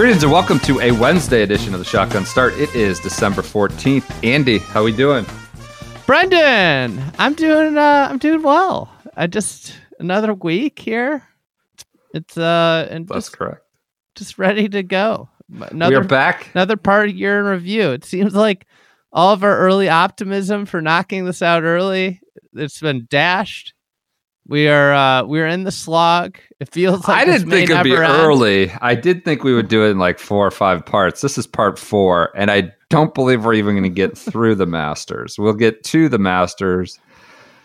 Greetings and welcome to a Wednesday edition of the Shotgun Start. It is December 14th. Andy, how are we doing? Brendan, I'm doing uh I'm doing well. I just another week here. It's uh and That's just, correct. just ready to go. we Another are back. another part of year in review. It seems like all of our early optimism for knocking this out early, it's been dashed. We are uh we're in the slog. It feels like I didn't think it'd be end. early. I did think we would do it in like four or five parts. This is part four, and I don't believe we're even going to get through the Masters. We'll get to the Masters.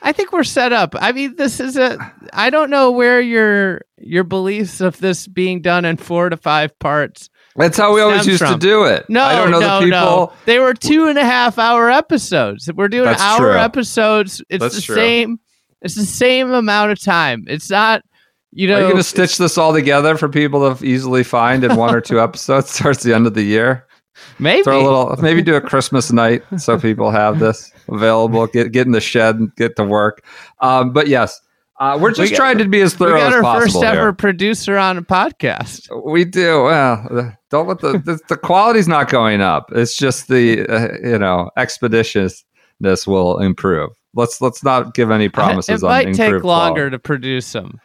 I think we're set up. I mean, this is a. I don't know where your your beliefs of this being done in four to five parts. That's how we always used to do it. No, I don't know no, the people. no. They were two and a half hour episodes. We're doing That's hour true. episodes. It's That's the true. same. It's the same amount of time. It's not. You Are know, you going to stitch this all together for people to easily find in one or two episodes towards the end of the year? maybe. Throw a little, maybe do a Christmas night so people have this available. Get get in the shed and get to work. Um, but yes, uh, we're just got- trying to be as thorough we thorough got as our possible first ever here. producer on a podcast. We do. Well, don't let the, the the quality's not going up. It's just the uh, you know expeditiousness will improve. Let's let's not give any promises. It might take longer to produce them.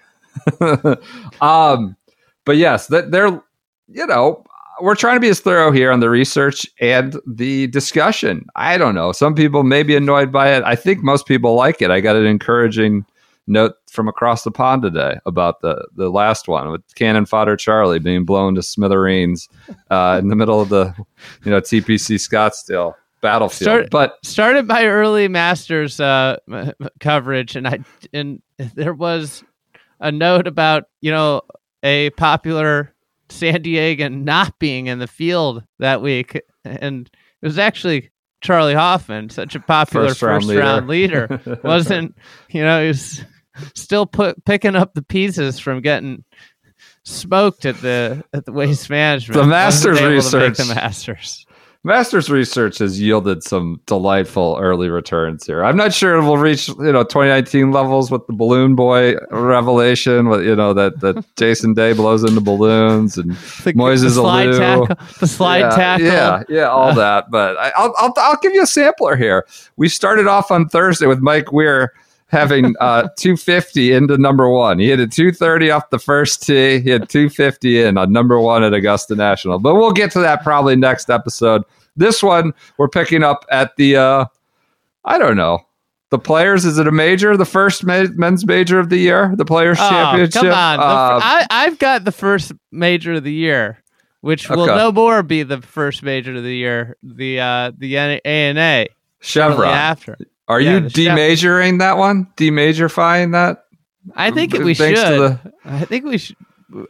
um, but yes, that they're you know we're trying to be as thorough here on the research and the discussion. I don't know. Some people may be annoyed by it. I think most people like it. I got an encouraging note from across the pond today about the the last one with Cannon Fodder Charlie being blown to smithereens uh, in the middle of the you know TPC Scottsdale battlefield. Start- but started my early masters uh, coverage, and I and there was a note about you know a popular San Diegan not being in the field that week, and it was actually Charlie Hoffman, such a popular First first, round round leader. leader, wasn't you know he was still put picking up the pieces from getting smoked at the at the waste management. The Masters able to make research. the Masters. Masters research has yielded some delightful early returns here. I'm not sure it will reach you know 2019 levels with the balloon boy revelation. With you know that that Jason Day blows into balloons and The, Moises the slide Alou. tackle, the slide yeah, tackle. Yeah, yeah, all that. But I, I'll, I'll I'll give you a sampler here. We started off on Thursday with Mike Weir having uh 250 into number one. He hit a 230 off the first tee. He had 250 in on number one at Augusta National. But we'll get to that probably next episode. This one we're picking up at the uh I don't know. The players, is it a major? The first ma- men's major of the year? The players Oh, championship? come on. Uh, I, I've got the first major of the year, which will Okay. no more be the first major of the year. The uh, the A and A Chevron. after. Are Yeah, you demajoring that one? Demajorifying that? I think we should. the- I think we should.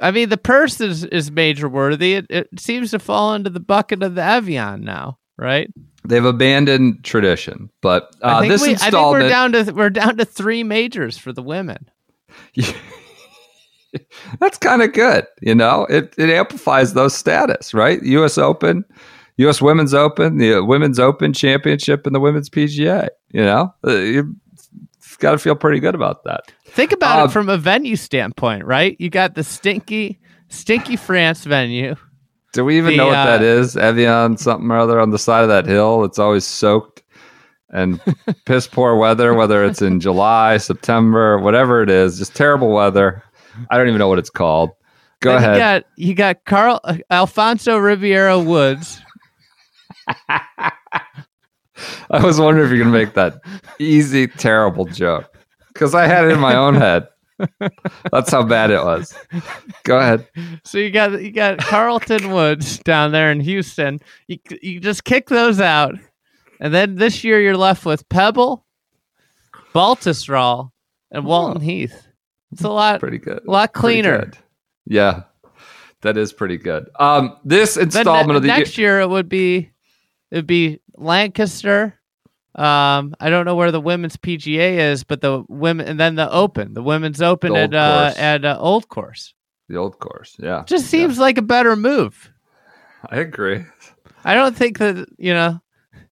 I mean, the purse is, is major worthy. It, it seems to fall into the bucket of the Evian now, right? They've abandoned tradition, but I uh, think this we, I think we're down to we're down to three majors for the women. that's kind of good, you know. It it amplifies those status, right? U.S. Open, U.S. Women's Open, the Women's Open Championship, and the Women's PGA. You know, uh, you've got to feel pretty good about that. Think about Uh, it from a venue standpoint, right? You got the stinky, stinky France venue. Do we even The, know what uh, that is? Evian something or other on the side of that hill. It's always soaked and piss poor weather, whether it's in July, September, whatever it is, just terrible weather. I don't even know what it's called. Go Then ahead. You got you got Carl uh, Alfonso Ribeiro Woods. I was wondering if you're gonna make that easy, terrible joke because I had it in my own head. That's how bad it was. Go ahead. So you got you got Carlton Woods down there in Houston. You you just kick those out, and then this year you're left with Pebble, Baltusrol, and Walton Heath. It's a lot, Pretty good. a lot cleaner. Yeah, that is pretty good. Um, this installment ne- of the next year it would be it would be Lancaster. Um, I don't know where the women's PGA is, but the women and then the Open, the women's Open The at Old uh, Course. at uh, Old Course. the old course. Yeah, Just seems like a better move. I agree. I don't think that you know.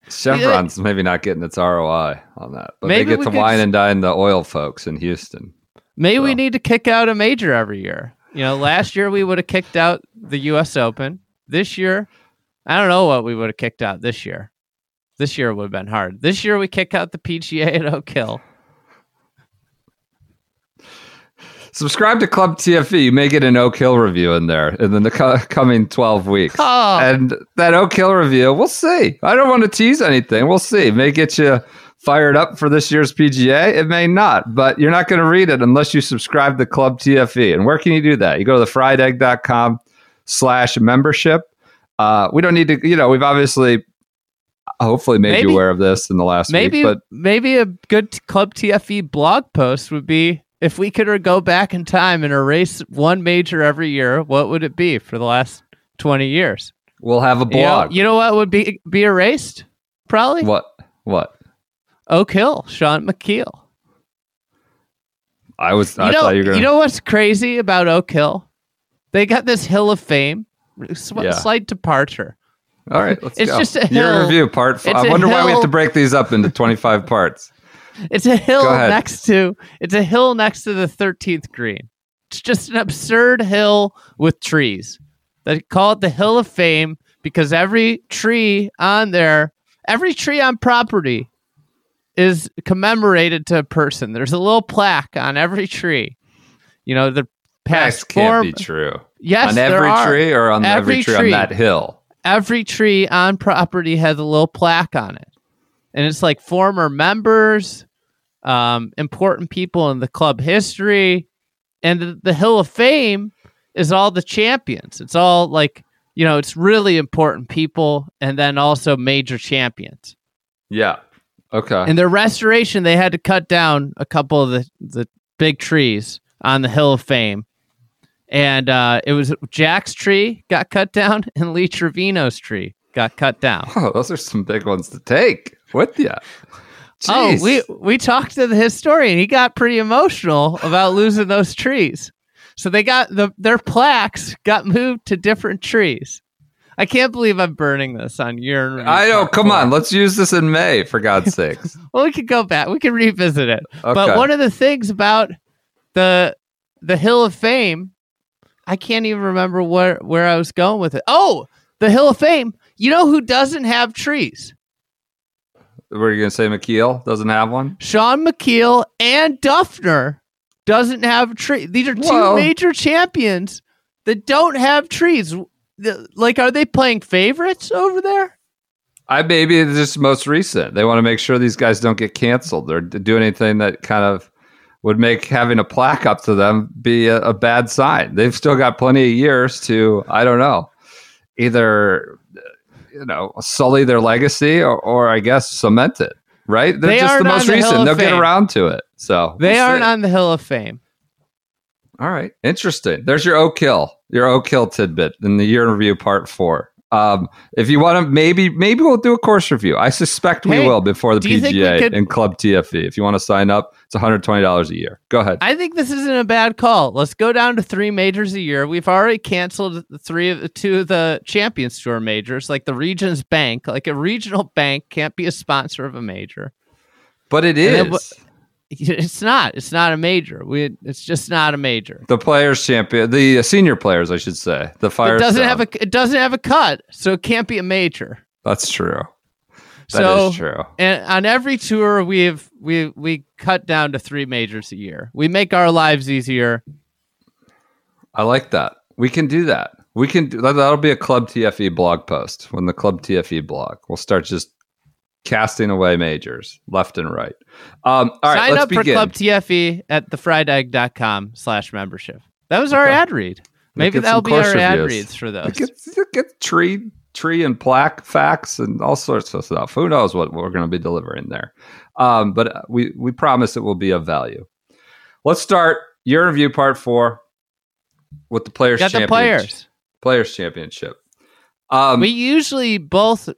Chevron's maybe not getting its ROI on that, but Maybe they get to wine and dine the oil folks in Houston. Maybe we need to kick out a major every year. You know, last year we would have kicked out the U.S. Open. This year, I don't know what we would have kicked out this year. This year would have been hard. This year we kick out the PGA at Oak Hill. Subscribe to Club TFE. You may get an Oak Hill review in there in the co- coming 12 weeks. Oh. And that Oak Hill review, we'll see. I don't want to tease anything. We'll see. It may get you fired up for this year's PGA. It may not, but you're not going to read it unless you subscribe to Club TFE. And where can you do that? You go to the friedegg.com slash membership. Uh, we don't need to, you know, we've obviously hopefully made Maybe- you aware of this in the last Maybe week, but maybe a good Club TFE blog post would be if we could go back in time and erase one major every year, what would it be for the last 20 years? we'll have a You know, blog. you know what would be be erased? Probably what? What? Oak Hill, Shaun Micheel. I was, You I know, thought you were going you know what's crazy about Oak Hill? They got this Hill of Fame, sw- Yeah. slight departure. All right, let's It's go. just a Year hill. review part. F- It's I wonder why we have to break these up into twenty-five parts. It's a hill next to it's a hill next to the 13th green. It's just an absurd hill with trees. They call it the Hill of Fame because every tree on there, every tree on property is commemorated to a person. There's a little plaque on every tree. You know, the This past can't form. be true. Yes, on there every are. tree or on every, Every tree, tree. on that hill. every tree on property has a little plaque on it. And it's like former members, um, important people in the club history. And the, the Hill of Fame is all the champions. It's all like, you know, it's really important people and then also major champions. Yeah. Okay. In their restoration, they had to cut down a couple of the, the big trees on the Hill of Fame. And uh, it was Jack's tree got cut down and Lee Trevino's tree got cut down. oh, those are some big ones to take with you. Oh, we we talked to the historian. He got pretty emotional about losing those trees. So they got the their plaques got moved to different trees. I can't believe I'm burning this on your. I know. Come on, let's use this in May for God's sakes. Well, we could go back. We can revisit it. Okay. But one of the things about the the Hill of Fame, I can't even remember where where I was going with it. Oh, the Hill of Fame. You know who doesn't have trees? Were you going to say Micheel doesn't have one? Shaun Micheel and Duffner doesn't have a tree. These are two Well- major champions that don't have trees. Like, are they playing favorites over there? I maybe it's just most recent. They want to make sure these guys don't get canceled or do anything that kind of would make having a plaque up to them be a, a bad sign. They've still got plenty of years to, I don't know, either you know sully their legacy or, or I guess cement it. Right? They're They just the most the recent. They'll get around to it. So They we'll aren't see. on the Hill of Fame. All right, interesting. There's your Oak Hill, your Oak Hill tidbit in the year in review part four. Um, if you want to, maybe maybe we'll do a course review. I suspect we Hey, will before the do you think we PGA could- and Club TFE. If you want to sign up, it's 120 dollars a year. Go ahead. I think this isn't a bad call. Let's go down to three majors a year. We've already canceled the three of the two of the Champions Tour majors, like the Regions Bank. Like a regional bank can't be a sponsor of a major. but it is It's not. It's not a major. We. It's just not a major. the players champion, the senior players, I should say. The fire. It doesn't have a. It doesn't have a cut, so it can't be a major. That's true. That is so true. and on every tour we've we we cut down to three majors a year. We make our lives easier. I like that. We can do that. We can do that. That'll be a Club TFE blog post when the Club TFE blog. We'll start just casting away majors left and right. Um, all right, Sign let's up begin. for Club TFE at thefriedegg.com slash membership. That was our Okay. ad read. Maybe that'll be our ad reads for those. Get, get tree tree and plaque facts and all sorts of stuff. Who knows what we're going to be delivering there? Um, but uh, we we promise it will be of value. Let's start your review part four with the players. Got the Championship- players. Players Championship. Um, we usually both,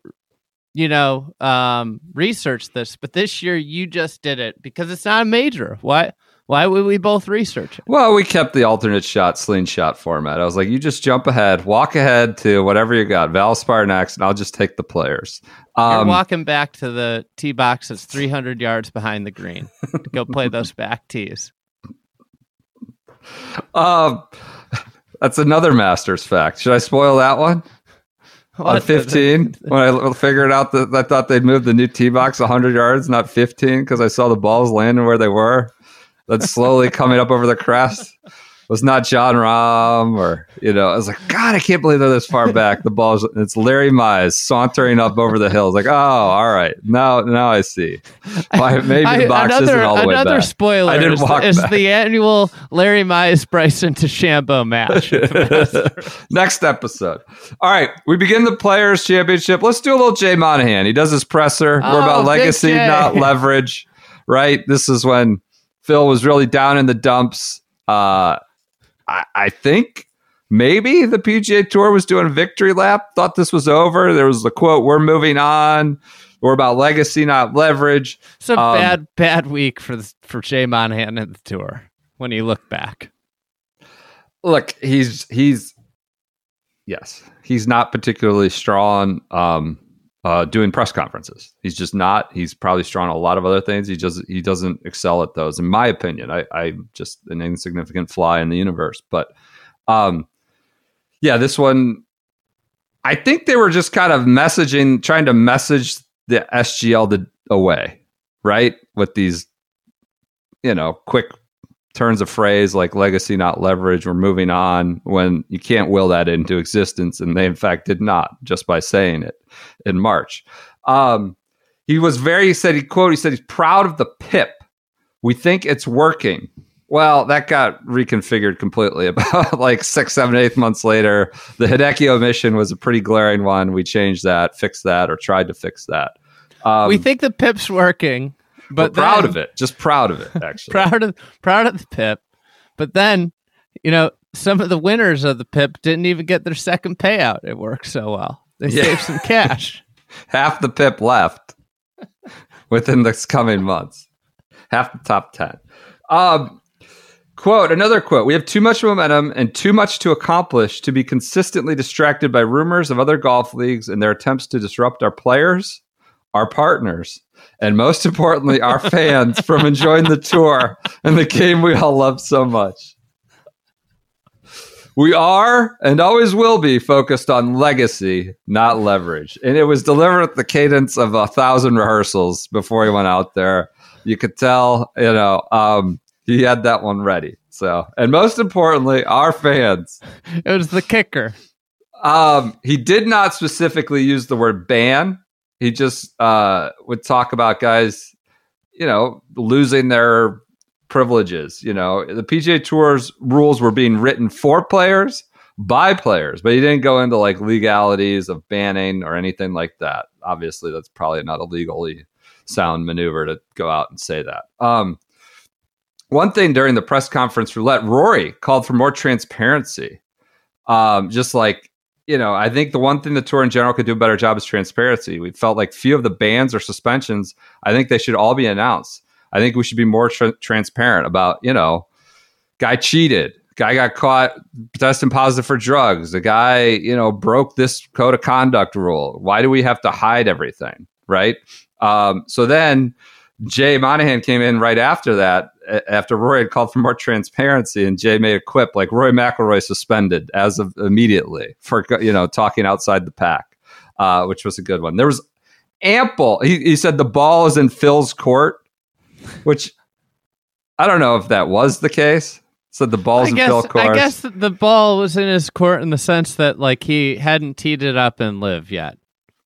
you know, um, research this, but this year you just did it because it's not a major. Why? Why would we both research it? Well, we kept the alternate shot, slingshot format. I was like, you just jump ahead, walk ahead to whatever you got, Valspar next, and I'll just take the players. You're Um, walking back to the tee box that's 300 yards behind the green to go play those back tees. um, that's another Masters fact. Should I spoil that one? On 15, when I figured out that I thought they'd move the new tee box 100 yards, not 15, because I saw the balls landing where they were. That's slowly coming up over the crest. was not Jon Rahm or you know, I was like, God, I can't believe they're this far back. The ball's it's Larry Mize sauntering up over the hills. Like, oh, all right, now now I see. Why maybe the box another, isn't all the way another spoiler I didn't is, walk back. the annual Larry Mize Bryson to DeChambeau match. Next episode. All right, we begin the Players Championship. Let's do a little Jay Monahan. He does his presser. We're Oh, about legacy, not leverage. Right. This is when Phil was really down in the dumps. Uh, I, I think maybe the PGA Tour was doing a victory lap. Thought this was over. There was the quote, "We're moving on. We're about legacy, not leverage." It's a Um, bad, bad week for the, for Jay Monahan and the tour when you look back. look he's he's yes he's not particularly strong um uh doing press conferences. He's just not he's probably strong on a lot of other things. He just he doesn't excel at those. In my opinion i i'm just an insignificant fly in the universe. But um yeah this one i think they were just kind of messaging trying to message the sgl to, away right? With these you know quick turns of phrase like legacy, not leverage, we're moving on when you can't will that into existence. And they, in fact, did not just by saying it in March. Um, he was very, he said, he quote, he said, he's proud of the PIP. We think it's working. Well, that got reconfigured completely about like six, seven, eight months later. The Hideki omission was a pretty glaring one. We changed that, fixed that, or tried to fix that. Um, we think the PIP's working, but we're proud of it. Just proud of it, actually. proud of proud of the pip but then you know some of the winners of the pip didn't even get their second payout it worked so well they Yeah. saved some cash half the pip left within the coming months. Half the top 10. Um, quote, another quote We have too much momentum and too much to accomplish to be consistently distracted by rumors of other golf leagues and their attempts to disrupt our players, our partners, and most importantly, our fans from enjoying the tour and the game we all love so much. We are and always will be focused on legacy, not leverage. And it was delivered at the cadence of a thousand rehearsals before he went out there. You could tell, you know, um, he had that one ready. So, and most importantly, our fans. it was the kicker Um, he did not specifically use the word ban. He just uh, would talk about guys, you know, losing their privileges. You know, the PGA Tour's rules were being written for players by players, but he didn't go into like legalities of banning or anything like that. Obviously, that's probably not a legally sound maneuver to go out and say that. Um, one thing during the press conference roulette, Rory called for more transparency. Um, just like you know, I think the one thing the tour in general could do a better job is transparency. We felt like few of the bans or suspensions. I think they should all be announced. I think we should be more tra- transparent about, you know, guy cheated, guy got caught testing positive for drugs, the guy, you know, broke this code of conduct rule. Why do we have to hide everything, right? Um, so then Jay Monahan came in right after that, after Rory had called for more transparency, and Jay made a quip like Rory McIlroy suspended as of immediately for you know talking outside the pack, uh, which was a good one. There was ample. He, he said the ball is in Phil's court, which I don't know if that was the case. So the ball's I in guess, Phil's court. I guess the ball was in his court in the sense that like he hadn't teed it up and live yet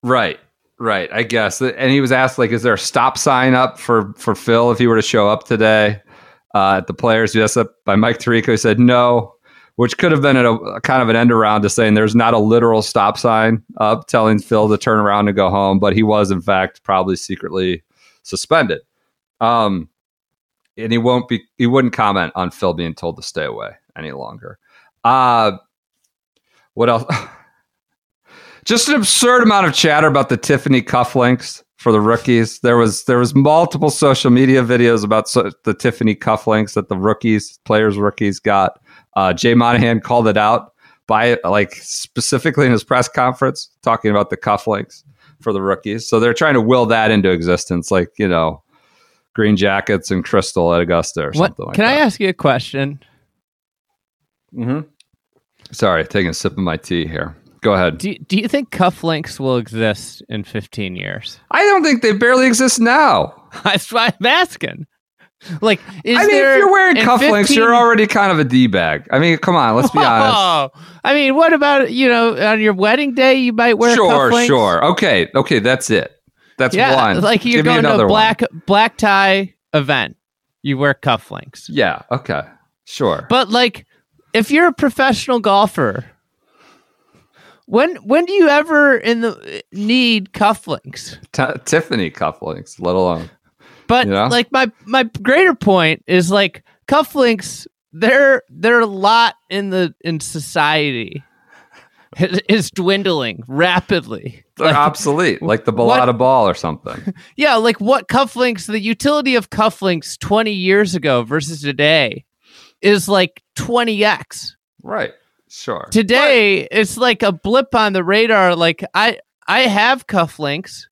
Right. Right. I guess. And he was asked, like, is there a stop sign up for, for Phil if he were to show up today uh, at the players? Yes. up by Mike Tirico. He said, no. which could have been a, a kind of an end around to saying there's not a literal stop sign up telling Phil to turn around and go home, but he was in fact probably secretly suspended. Um, and he won't be he wouldn't comment on Phil being told to stay away any longer. Uh what else? Just an absurd amount of chatter about the Tiffany cufflinks for the rookies. There was there was multiple social media videos about so, the Tiffany cufflinks that the rookies, players, rookies got. Uh, Jay Monahan called it out by like specifically in his press conference, talking about the cufflinks for the rookies. So they're trying to will that into existence, like you know, green jackets and crystal at Augusta or What, something like can that. I ask you a question? Mm-hmm. Sorry, taking a sip of my tea here. Go ahead. Do, do you think cufflinks will exist in 15 years? I don't think they barely exist now. That's why I'm asking. Like, is I mean, there if you're wearing in cufflinks, 15 you're already kind of a d bag. I mean, come on, let's be honest. Oh, I mean, what about you know on your wedding day you might wear Sure, cufflinks? sure. Okay, okay, that's it. That's Yeah, one. like you're Give going to a one. black black tie event, you wear cufflinks. Yeah. Okay. Sure. But like, if you're a professional golfer, when when do you ever in the need cufflinks? T- Tiffany cufflinks, let alone. But Yeah. like my my greater point is like cufflinks. They're they're a lot in the in society. Is dwindling rapidly. They're obsolete, like the Balata ball or something. yeah, like what cufflinks? The utility of cufflinks twenty years ago versus today is like twenty x. right. Sure. Today it's like a blip on the radar. Like I I have cufflinks.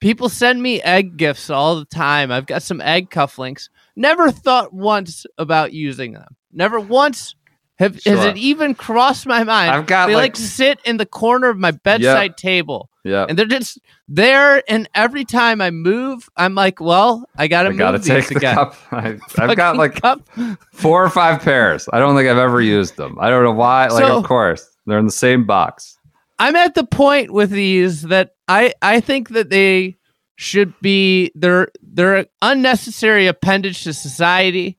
People send me egg gifts all the time. I've got some egg cufflinks. Never thought once about using them. Never once have has it even crossed my mind. I've got, they like- like, sit in the corner of my bedside table. yeah. And they're just there and every time I move, I'm like, well, I gotta I move gotta these take the again. cup. I, I've got like cup. four or five pairs. I don't think I've ever used them. I don't know why. Like, So- of course, they're in the same box. I'm at the point with these that I I think that they should be they're they're an unnecessary appendage to society,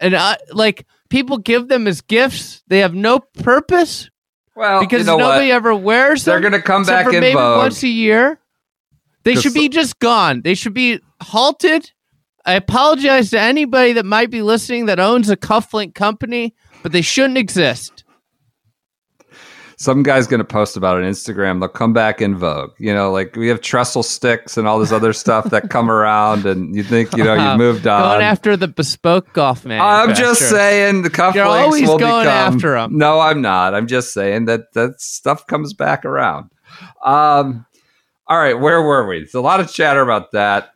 and uh, like people give them as gifts. They have no purpose Well, because you know nobody what? ever wears them. They're gonna come back for in maybe vogue. once a year. They should be just gone. They should be halted. I apologize to anybody that might be listening that owns a cufflink company, but they shouldn't exist. Some guy's going to post about it on Instagram. They'll come back in vogue. You know, like we have trestle sticks and all this other stuff that come around, and you think you know you moved on. Going after the bespoke golf man. I'm just saying the cufflinks You're always will going become. after 'em. No, I'm not. I'm just saying that that stuff comes back around. Um, all right, where were we? There's a lot of chatter about that.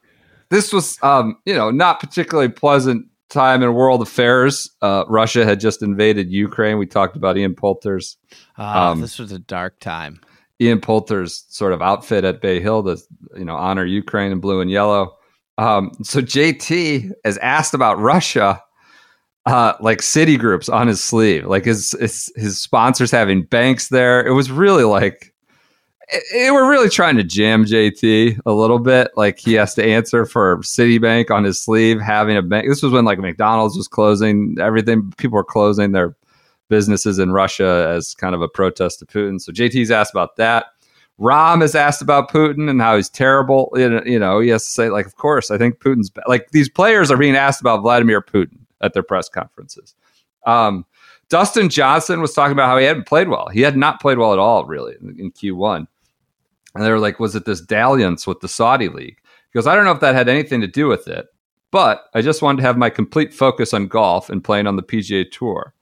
This was, um, you know, not particularly pleasant time in world affairs. Uh, Russia had just invaded Ukraine. We talked about Ian Poulter's Ah, Um, this was a dark time. Ian Poulter's sort of outfit at Bay Hill to you know honor Ukraine in blue and yellow. Um, so JT is asked about Russia, uh, like Citigroup's on his sleeve, like his his, his sponsors having banks there. It was really like we're really trying to jam JT a little bit. Like he has to answer for Citibank on his sleeve, having a bank. This was when like McDonald's was closing, everything people were closing their businesses in Russia as kind of a protest to Putin. So JT's asked about that. Rahm is asked about Putin and how he's terrible. You know, you know, he has to say, like, of course, I think Putin's ba-. like these players are being asked about Vladimir Putin at their press conferences. Um, Dustin Johnson was talking about how he hadn't played well. He had not played well at all, really, in, in Q1. And they were like, was it this dalliance with the Saudi league? Goes, I don't know if that had anything to do with it, but I just wanted to have my complete focus on golf and playing on the PGA Tour.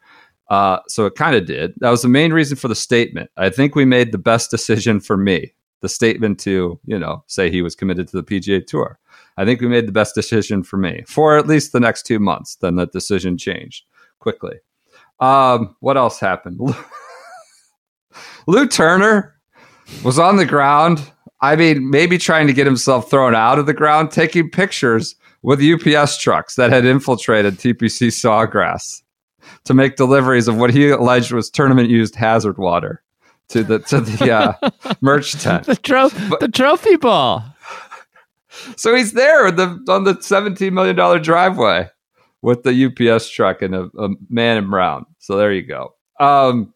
Uh, so it kind of did. That was the main reason for the statement. I think we made the best decision for me. The statement to, you know, say he was committed to the PGA Tour. I think we made the best decision for me for at least the next two months. Then that decision changed quickly. Um, what else happened? Lou Turner was on the ground. I mean, maybe trying to get himself thrown out of the ground, taking pictures with UPS trucks that had infiltrated TPC Sawgrass to make deliveries of what he alleged was tournament used hazard water to the to the uh, merch tent. The, tro- the trophy ball. So he's there with the, on the seventeen million dollar driveway with the UPS truck and a, a man in brown. So there you go. Um,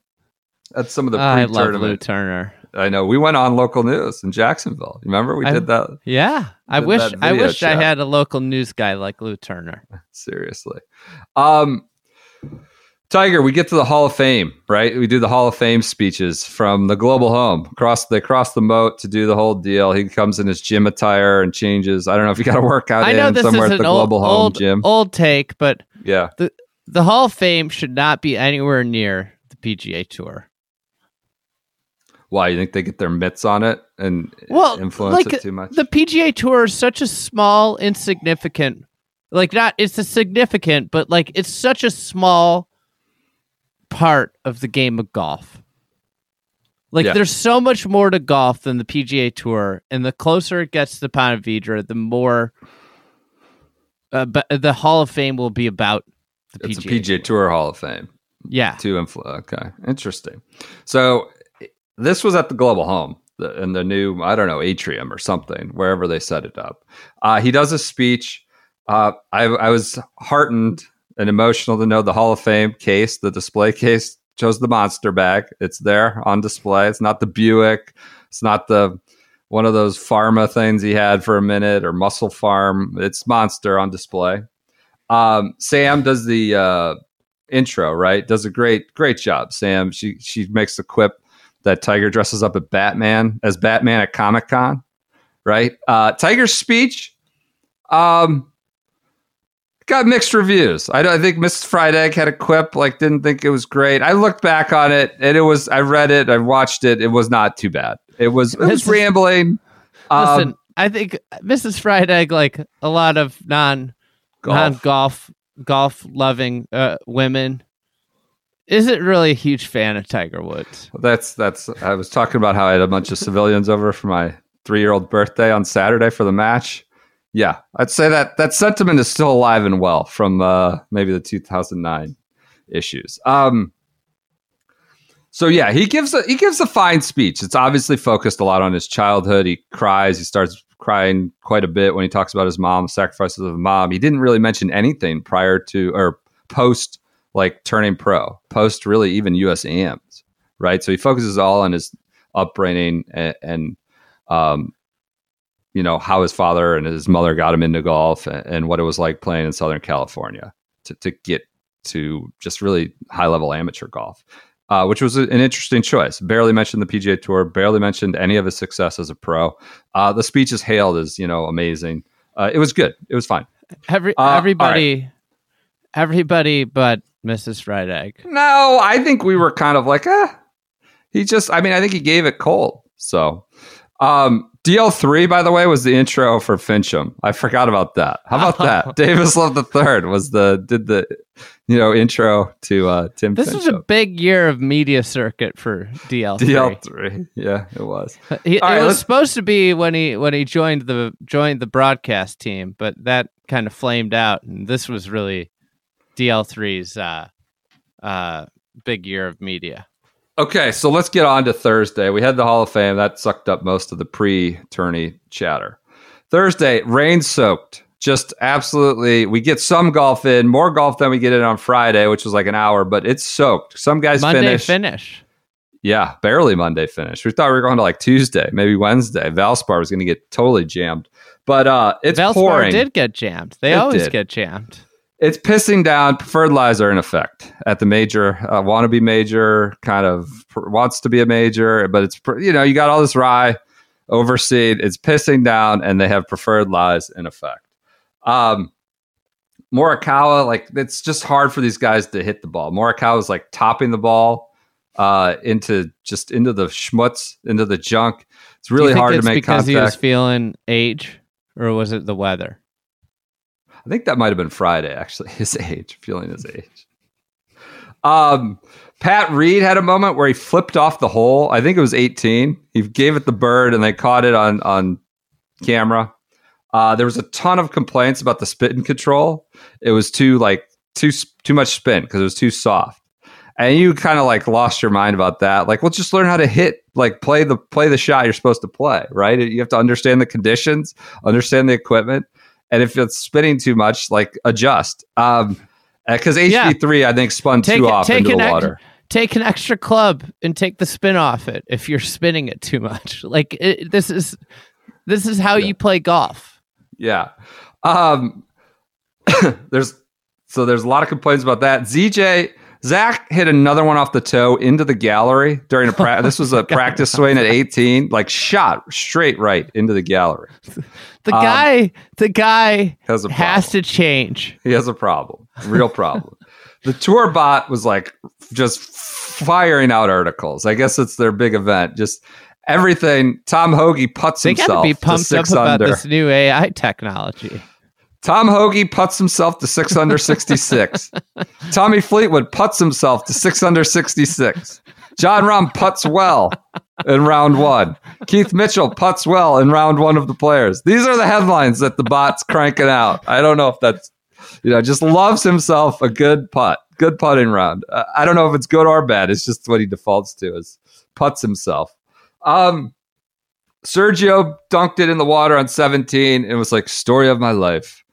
that's some of the I love Lou pre-tournament. Turner. I know we went on local news in Jacksonville. Remember we I- did that Yeah, I wish I wish I had a local news guy like Lou Turner. seriously. Um, Tiger, we get to the Hall of Fame, right? We do the Hall of Fame speeches from the global home. Cross they cross the moat to do the whole deal. He comes in his gym attire and changes. I don't know if you got to work out I know in this somewhere is at the old, global home old, gym. old take, but Yeah. the Hall of Fame should not be anywhere near the PGA Tour. Why you think they get their mitts on it and Well, influence like it too much? the PGA Tour is such a small, insignificant, like not it's a significant, but like it's such a small part of the game of golf. Like Yeah. there's so much more to golf than the PGA Tour, and the closer it gets to Ponte Vedra, the more. Uh, but the Hall of Fame will be about the it's a PGA. PGA Tour Hall of Fame. Yeah, to influ- okay interesting so this was at the global home in the new i don't know atrium or something wherever they set it up. Uh, he does a speech. Uh, I, I was heartened and emotional to know the hall of fame case the display case chose the monster bag. It's there on display. It's not the buick. It's not the one of those pharma things he had for a minute or MusclePharm. It's monster on display. Um, sam does the uh, intro, right? Does a great, great job, Sam. She she makes the quip that Tiger dresses up as Batman as Batman at Comic Con, right? Uh, Tiger's speech, um, got mixed reviews. I, I think Mrs. Fried Egg had a quip, like didn't think it was great. I looked back on it, and it was. I read it, I watched it. It was not too bad. It was it was rambling. Um, listen, I think Mrs. Fried Egg, like a lot of non golf. non golf golf loving uh, women, isn't really a huge fan of Tiger Woods. That's that's. I was talking about how I had a bunch of civilians over for my three-year-old birthday on Saturday for the match. Yeah, I'd say that that sentiment is still alive and well from uh, maybe the 2009 issues. Um, so yeah, he gives a he gives a fine speech. It's obviously focused a lot on his childhood. He cries. He starts crying quite a bit when he talks about his mom, sacrifices of mom. He didn't really mention anything prior to or post like turning pro, post really even US AMs, right? So he focuses all on his upbringing and, and um, you know how his father and his mother got him into golf and, and what it was like playing in Southern California to, to get to just really high level amateur golf, uh, which was an interesting choice. Barely mentioned the PGA Tour, barely mentioned any of his success as a pro. Uh, the speech is hailed as you know amazing. Uh, it was good. It was fine. Every Uh, all everybody, everybody, but Mrs. Fried Egg. No, I think we were kind of like, ah. He just, I mean, I think he gave it cold. So, um, DL3, by the way, was the intro for Finchem. I forgot about that. How about that? Davis Love the Third was the did the you know intro to uh, Tim. This was a big year of media circuit for DL. DL3. Yeah, it was. He, it right, was let's- supposed to be when he when he joined the joined the broadcast team, but that kind of flamed out, and this was really DL3's uh, uh, big year of media. Okay, so let's get on to Thursday. We had the Hall of Fame that sucked up most of the pre-tourney chatter. Thursday, rain soaked. Just absolutely, we get some golf in, more golf than we get in on Friday, which was like an hour, but it's soaked. Some guys finish Monday finish. finish. Yeah, barely Monday finish. We thought we were going to like Tuesday, maybe Wednesday. Valspar was going to get totally jammed, but uh, it's Valspar pouring. did get jammed. They It always did. get jammed. It's pissing down. Preferred lies are in effect at the major. Uh, wannabe major kind of pr- wants to be a major, but it's pr- you know you got all this rye overseed. It's pissing down, and they have preferred lies in effect. Um, Morikawa, like it's just hard for these guys to hit the ball. Morikawa is like topping the ball uh, into just into the schmutz, into the junk. It's really hard it's to make because contact. he was feeling age, or was it the weather? I think that might have been Friday, actually, his age, feeling his age. Um, Pat Reed had a moment where he flipped off the hole. I think it was 18. He gave it the bird and they caught it on, on camera. Uh, there was a ton of complaints about the spin control. It was too like too too much spin because it was too soft. And you kind of like lost your mind about that. Like, well, just learn how to hit, like play the play the shot you're supposed to play, right? You have to understand the conditions, understand the equipment, and if it's spinning too much, like adjust. Um, because Yeah. HV3 I think spun Take too off into the ex- water. take an extra club and take the spin off it if you're spinning it too much. Like it, this is this is how you play golf. Yeah. Um, there's so there's a lot of complaints about that. ZJ Zach hit another one off the toe into the gallery during a practice. this was a practice swing at 18, like shot straight right into the gallery. The Um, guy, the guy Has a has to change. He has a problem, real problem. the tour bot was like just firing out articles. I guess it's their big event. Just everything. Tom Hoge puts They got to be to pumped up six about this new AI technology. Tom Hoge puts himself to six under 66. Tommy Fleetwood puts himself to six under 66. Jon Rahm puts well in round one. Keith Mitchell puts well in round one of the players. These are the headlines that the bot's cranking out. I don't know if that's, you know, just loves himself a good putt, good putting round. Uh, I don't know if it's good or bad. It's just what he defaults to is puts himself. Um, Sergio dunked it in the water on 17. It was like story of my life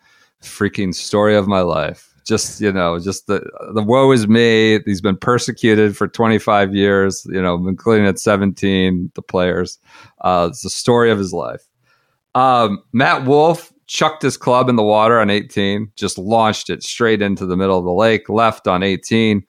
freaking story of my life. Just you know, just the the woe is me. He's been persecuted for 25 years. You know, including at 17, the players. Uh, it's the story of his life. Um, Matt Wolff chucked his club in the water on 18. Just launched it straight into the middle of the lake. Left on 18.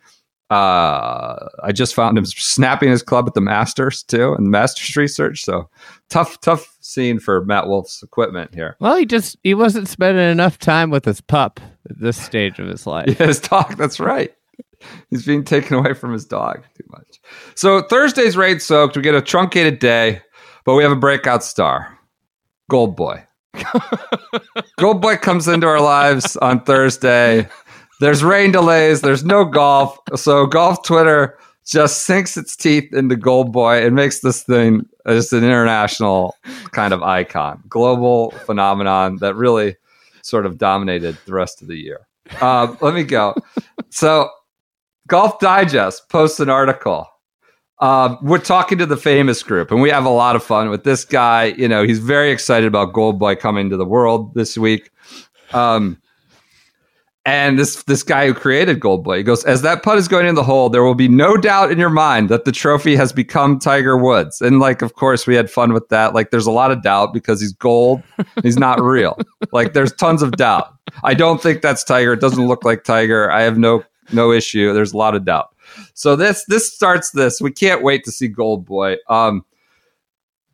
Uh, I just found him snapping his club at the Masters too, and the Masters research. So tough, tough scene for Matt Wolff's equipment here. Well, he just he wasn't spending enough time with his pup at this stage of his life. Yeah, his dog. That's right. He's being taken away from his dog too much. So Thursday's rain soaked. We get a truncated day, but we have a breakout star, Gold Boy. Gold Boy comes into our lives on Thursday. There's rain delays. There's no golf. So golf Twitter just sinks its teeth into Gold Boy and makes this thing just an international kind of icon, global phenomenon that really sort of dominated the rest of the year. Uh, let me go. So, Golf Digest posts an article. Um, we're talking to the famous group, and we have a lot of fun with this guy. You know, he's very excited about Gold Boy coming to the world this week. Um, and this this guy who created Gold Boy, he goes, as that putt is going in the hole, there will be no doubt in your mind that the trophy has become Tiger Woods. And like, of course, we had fun with that. Like, there's a lot of doubt because he's gold, he's not real. like, there's tons of doubt. I don't think that's Tiger. It doesn't look like Tiger. I have no no issue. There's a lot of doubt. So this this starts this. We can't wait to see Gold Boy. Um,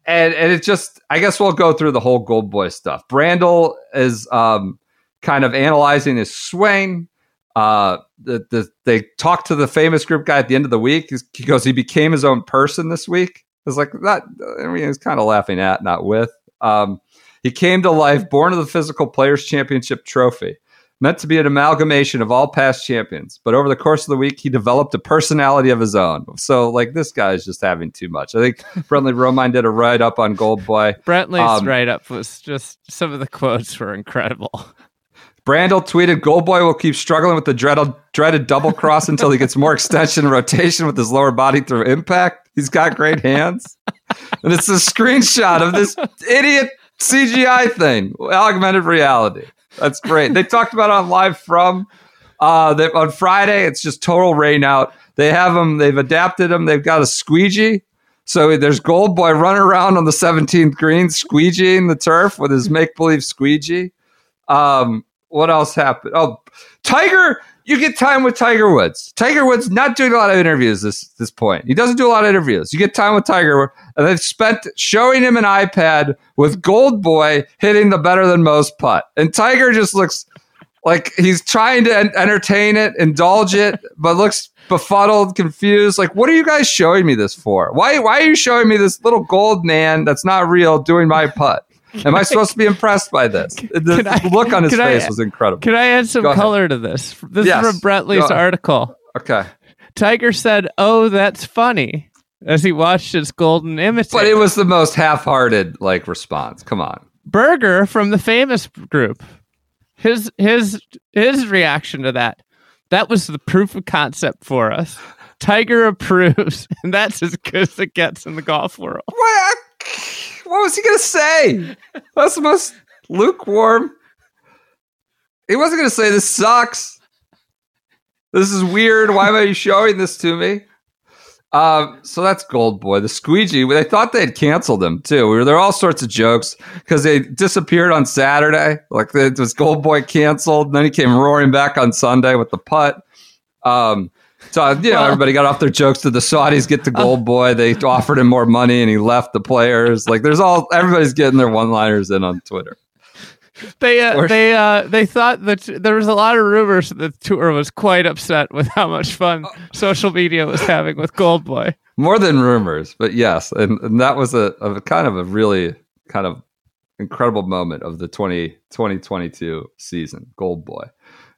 and and it just I guess we'll go through the whole Gold Boy stuff. Brandel is um kind of analyzing his swing. Uh, the, the they talked to the famous group guy at the end of the week. He's- He goes, he became his own person this week. It's like that. I mean, he's kind of laughing at, not with. Um, he came to life, born of the Physical Players Championship trophy, meant to be an amalgamation of all past champions. But over the course of the week, he developed a personality of his own. So, like, this guy is just having too much. I think Brentley Romine did a write up on Gold Boy. Brentley's Um, write up was just some of the quotes were incredible. Brandel tweeted, Goldboy will keep struggling with the dreaded, dreaded double cross until he gets more extension and rotation with his lower body through impact. He's got great hands. And it's a screenshot of this idiot CGI thing, augmented reality. That's great. They talked about on live from uh, they, on Friday. It's just total rain out. They have them. They've adapted them. They've got a squeegee. So there's Gold Boy running around on the 17th green, squeegeeing the turf with his make believe squeegee. Um, what else happened? Oh, Tiger, you get time with Tiger Woods. Tiger Woods not doing a lot of interviews this this point. He doesn't do a lot of interviews. You get time with Tiger, and they've spent showing him an iPad with Gold Boy hitting the better than most putt, and Tiger just looks like he's trying to en- entertain it, indulge it, but looks befuddled, confused. Like, what are you guys showing me this for? Why why are you showing me this little gold man that's not real doing my putt? Am I supposed to be impressed by this? The I- look on his can I- face was incredible. Can I add some color to this? This Yes. is from Brentley's article. Okay. Tiger said, "Oh, that's funny," as he watched his golden imitator. But it was the most half-hearted like response. Come on. Berger from the famous group. His his his reaction to that. That was the proof of concept for us. Tiger approves, and that's as good as it gets in the golf world. What, what was he to say? That's the most lukewarm. He wasn't to say this sucks. This is weird. Why am I showing this to me? Um, so that's Gold Boy. The squeegee, they thought they had canceled him too. There were all sorts of jokes because they disappeared on Saturday. Like it was Gold Boy canceled. And Then he came roaring back on Sunday with the putt. Um, so you know, everybody got off their jokes. Did the Saudis get the Gold Boy? They offered him more money, and he left the players. Like there's all everybody's getting their one-liners in on Twitter. They uh, Or- they uh, they thought that there was a lot of rumors that the tour was quite upset with how much fun social media was having with Gold Boy. More than rumors, but yes, and, and that was a, a kind of a really kind of incredible moment of the 20, 2022 season. Gold Boy,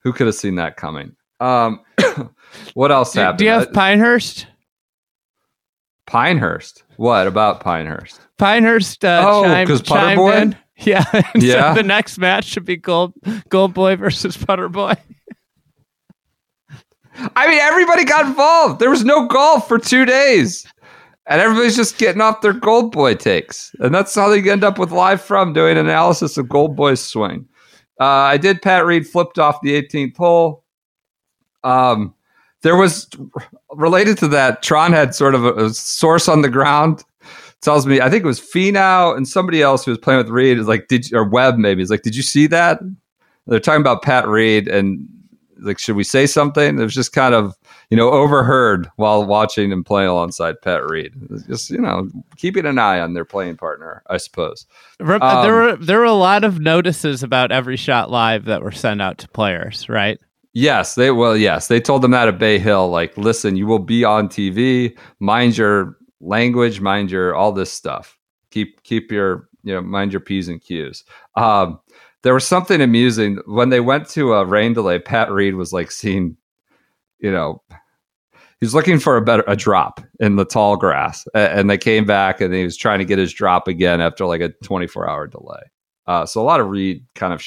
who could have seen that coming? Um, what else Do, happened? do you have Pinehurst? Pinehurst. What about Pinehurst? Pinehurst uh, Oh, chimed, 'cause Putter Boy? in. Yeah, Yeah. So the next match should be Gold Gold Boy versus Putter Boy. I mean, everybody got involved. There was no golf for two days. And everybody's just getting off their Gold Boy takes. And that's how they end up with Live From doing analysis of Gold Boy's swing. Uh, I did Pat Reed flipped off the 18th hole. Um, there was related to that, Tron had sort of a, a source on the ground. Tells me, I think it was Finau and somebody else who was playing with Reed is like, did you- or Webb maybe is like, did you see that? They're talking about Pat Reed and like, should we say something? It was just kind of, you know, overheard while watching and playing alongside Pat Reed. Just, you know, keeping an eye on their playing partner, I suppose. Re- Um, there were there were a lot of notices about every shot live that were sent out to players, right? Yes, they well, yes, they told them that at Bay Hill. Like, listen, you will be on TV. Mind your language. Mind your all this stuff. Keep keep your you know mind your p's and q's. Um, there was something amusing when they went to a rain delay. Pat Reed was like seeing, you know, he's looking for a better a drop in the tall grass, and they came back and he was trying to get his drop again after like a 24 hour delay. Uh, so a lot of Reed kind of,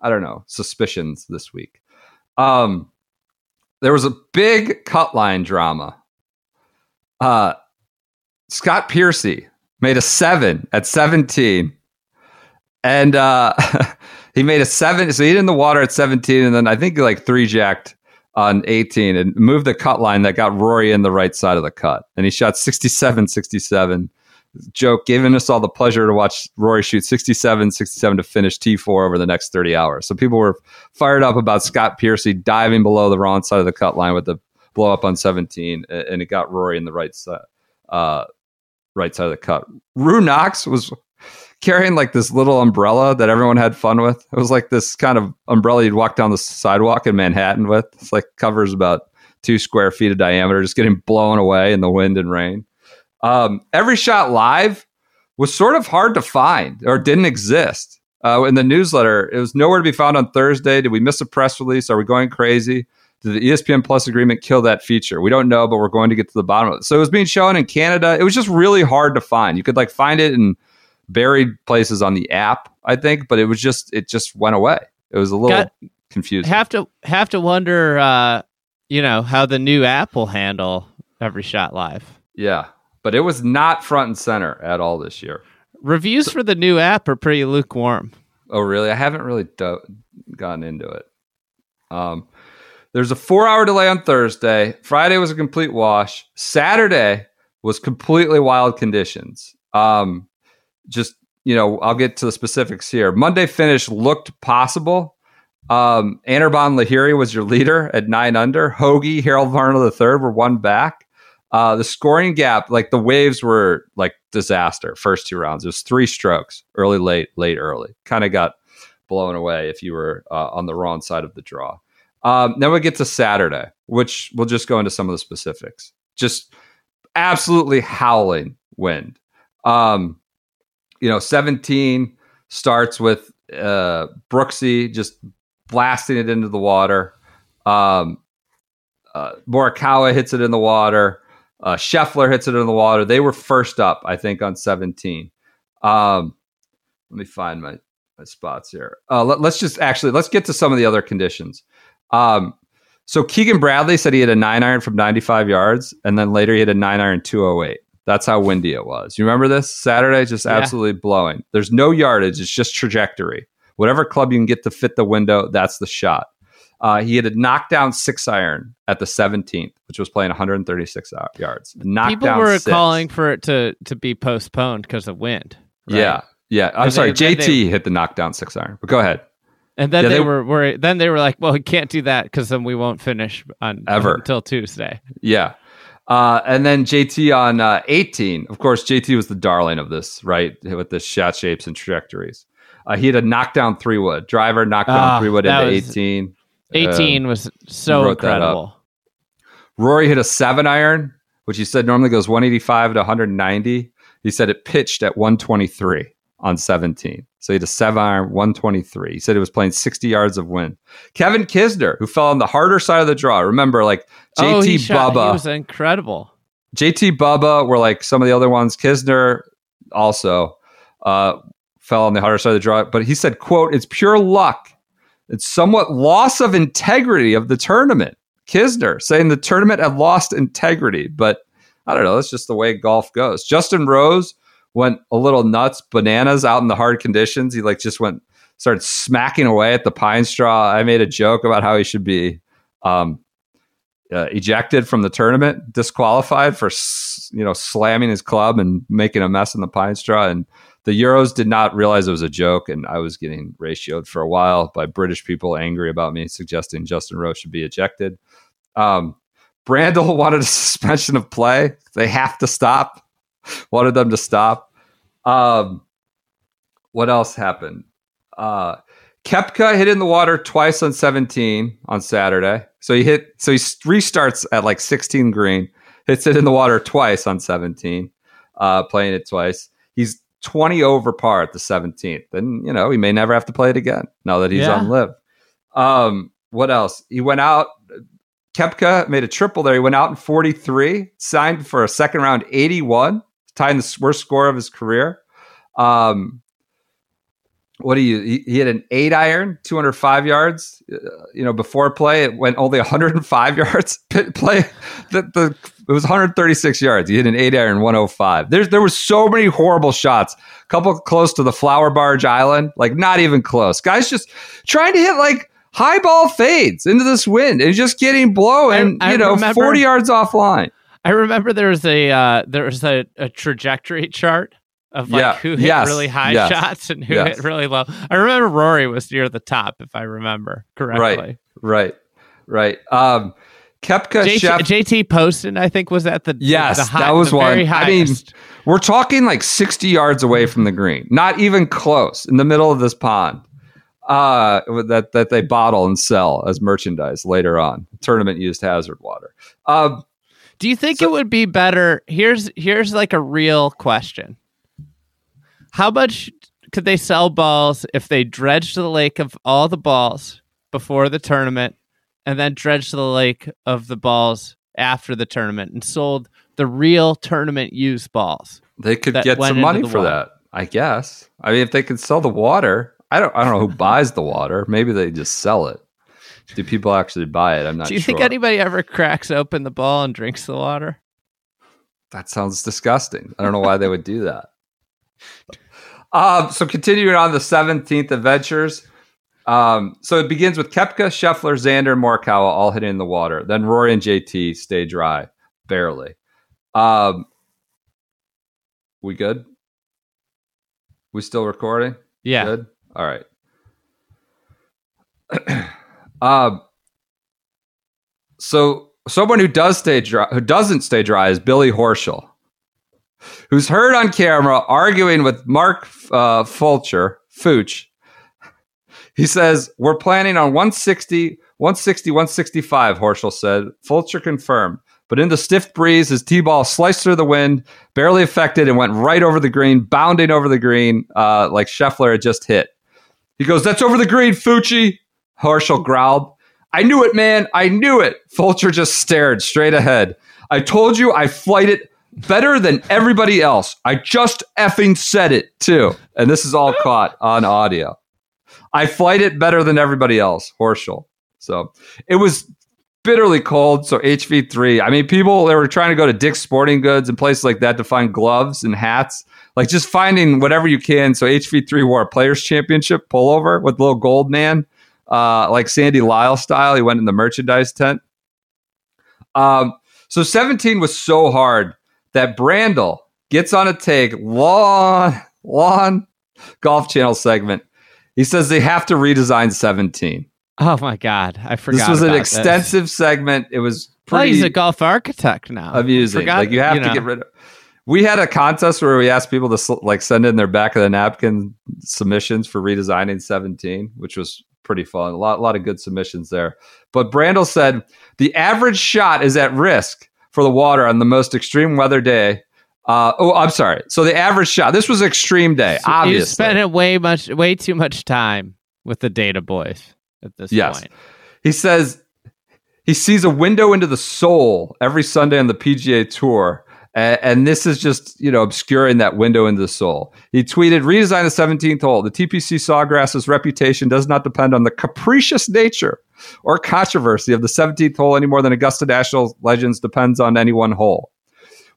I don't know, suspicions this week. Um, there was a big cut line drama. Uh, Scott Piercy made a seven at 17. And uh, he made a seven. So he hit in the water at 17. And then I think he like three jacked on 18 and moved the cut line that got Rory in the right side of the cut. And he shot 67 67. Joke giving us all the pleasure to watch Rory shoot 67 67 to finish T4 over the next 30 hours. So people were fired up about Scott Piercy diving below the wrong side of the cut line with the blow up on 17, and it got Rory in the right side, uh, right side of the cut. Rue Knox was carrying like this little umbrella that everyone had fun with. It was like this kind of umbrella you'd walk down the sidewalk in Manhattan with. It's like covers about two square feet of diameter, just getting blown away in the wind and rain. Um, every shot live was sort of hard to find or didn't exist uh, in the newsletter. It was nowhere to be found on Thursday. Did we miss a press release? Are we going crazy? Did the ESPN Plus agreement kill that feature? We don't know, but we're going to get to the bottom of it. So it was being shown in Canada. It was just really hard to find. You could like find it in buried places on the app, I think, but it was just it just went away. It was a little Got- confusing. Have to have to wonder, uh, you know, how the new app will handle every shot live. yeah, but it was not front and center at all this year. Reviews for the new app are pretty lukewarm. Oh, really? I haven't really do- gotten into it. Um, there's a four hour delay on Thursday. Friday was a complete wash. Saturday was completely wild conditions. Um, just, you know, I'll get to the specifics here. Monday finish looked possible. Um, Anirban Lahiri was your leader at nine under. Hoge, Harold Varner III were one back. Uh, the scoring gap, like the waves were like disaster first two rounds. It was three strokes, early, late, late, early. Kind of got blown away if you were uh, on the wrong side of the draw. Um, then we get to Saturday, which we'll just go into some of the specifics. Just absolutely howling wind. Um, you know, 17 starts with uh, Brooksy just blasting it into the water. Um, uh, Morikawa hits it in the water. Uh, Scheffler hits it in the water. They were first up, I think, on 17. Um, let me find my, my spots here. Uh, let, us just actually let's get to some of the other conditions. Um, so Keegan Bradley said he had a nine iron from 95 yards, and then later he had a nine iron 208. That's how windy it was. You remember this Saturday? Just Yeah. absolutely blowing. There's no yardage. It's just trajectory. Whatever club you can get to fit the window, that's the shot. Uh, he had a knockdown six iron at the 17th, which was playing 136 yards. Knockdown People were six. calling for it to to be postponed because of wind. right? Yeah, yeah. I'm sorry, they- JT hit the knockdown six iron. But go ahead. And then Yeah, they, they- were worried. Then they were like, "Well, we can't do that because then we won't finish on Ever. until Tuesday." Yeah. Uh, and then JT on uh, 18. Of course, JT was the darling of this, right? With the shot shapes and trajectories. Uh, he had a knockdown three wood. Driver knocked down Ah, three wood into was- 18. Eighteen was so wrote that up. incredible. Rory hit a seven iron, which he said normally goes 185 to 190. He said it pitched at 123 on 17. So he had a seven iron, 123. He said it was playing 60 yards of wind. Kevin Kisner, who fell on the harder side of the draw. Remember, like JT oh, he shot, Bubba. He was incredible. JT Bubba were like some of the other ones. Kisner also uh, fell on the harder side of the draw, but he said, "quote It's pure luck. It's somewhat loss of integrity of the tournament." Kisner saying the tournament had lost integrity, but I don't know. That's just the way golf goes. Justin Rose went a little nuts, bananas out in the hard conditions. He like just went started smacking away at the pine straw. I made a joke about how he should be um, uh, ejected from the tournament, disqualified for you know slamming his club and making a mess in the pine straw. And the Euros did not realize it was a joke, and I was getting ratioed for a while by British people angry about me suggesting Justin Rose should be ejected. Um, Brandel wanted a suspension of play. They have to stop. Wanted them to stop. Um, what else happened? Uh, Koepka hit in the water twice on 17 on Saturday. So he hit, so he restarts at like 16 green, hits it in the water twice on 17, uh, playing it twice. He's 20 over par at the 17th. Then, you know, he may never have to play it again now that he's Yeah. on live. Um, what else? He went out. Koepka made a triple there. He went out in 43, signed for a second round 81, tying the worst score of his career. Um, what do you? He, he had an eight iron, 205 yards. Uh, you know, before play, it went only 105 yards. Play, the, the it was 136 yards. He hit an eight iron, 105. There's there was so many horrible shots. A couple close to the Flower Barge Island, like not even close. Guys just trying to hit like high ball fades into this wind and just getting blown, I- I you know, remember- 40 yards offline. I remember there was a uh, there was a, a trajectory chart of like Yeah. who hit Yes. really high Yes. shots and who Yes. hit really low. I remember Rory was near the top, if I remember correctly. Right, right. Um, Koepka, JT, Chef, JT Poston, I think, was at the Yes, the high, that was one. I mean. We're talking like 60 yards away from the green, not even close, in the middle of this pond. Uh, that that they bottle and sell as merchandise later on. Tournament used hazard water. Um, Do you think so- it would be better? Here's here's like a real question. How much could they sell balls if they dredged the lake of all the balls before the tournament and then dredged the lake of the balls after the tournament and sold the real tournament used balls? they could get some money for water. that, I guess. I mean, if they could sell the water, I don't. I don't know who buys the water. Maybe they just sell it. Do people actually buy it? I'm not sure. Do you sure. think anybody ever cracks open the ball and drinks the water? That sounds disgusting. I don't know why they would do that. Um, so continuing on the 17th adventures. Um, so it begins with Koepka, Scheffler, Xander, and Morikawa all hitting in the water. Then Rory and JT stay dry, barely. Um, we good? We still recording? Yeah. Good. All right. um. So someone who does stay dry, who doesn't stay dry, is Billy Horschel, who's heard on camera arguing with Mark uh, Fulcher, Fooch. He says we're planning on 160, 160, 165. Horschel said. Fulcher confirmed. But in the stiff breeze, his tee ball sliced through the wind, barely affected, and went right over the green, bounding over the green uh, like Scheffler had just hit. He goes, That's over the green, Fooch. Horschel growled. I knew it, man. I knew it. Fulcher just stared straight ahead. I told you I flight it better than everybody else. I just effing said it, too. And this is all caught on audio. I flight it better than everybody else, Horschel. So it was bitterly cold. So HV3, I mean, people, they were trying to go to Dick's Sporting Goods and places like that to find gloves and hats like just finding whatever you can. So HV3 wore a Players Championship pullover with little gold man uh, like Sandy Lyle style. He went in the merchandise tent. Um, so 17 was so hard that Brandel gets on a take, long, long Golf Channel segment. He says they have to redesign 17. Oh my god, I forgot. This was an extensive segment. It was pretty he's a golf architect now. amusing. Forgot- like you have to know. get rid of. We had a contest where we asked people to like send in their back of the napkin submissions for redesigning 17, which was pretty fun. A lot, a lot of good submissions there. But Brandel said the average shot is at risk for the water on the most extreme weather day. Uh, oh, I'm sorry. So the average shot. This was extreme day. So obviously, You spent it way much, way too much time with the data boys at this Yes. point. He says he sees a window into the soul every Sunday on the PGA Tour. a- And this is just, you know, obscuring that window into the soul. He tweeted, redesign the 17th hole. The TPC Sawgrass's reputation does not depend on the capricious nature or controversy of the 17th hole any more than Augusta National Legends depends on any one hole.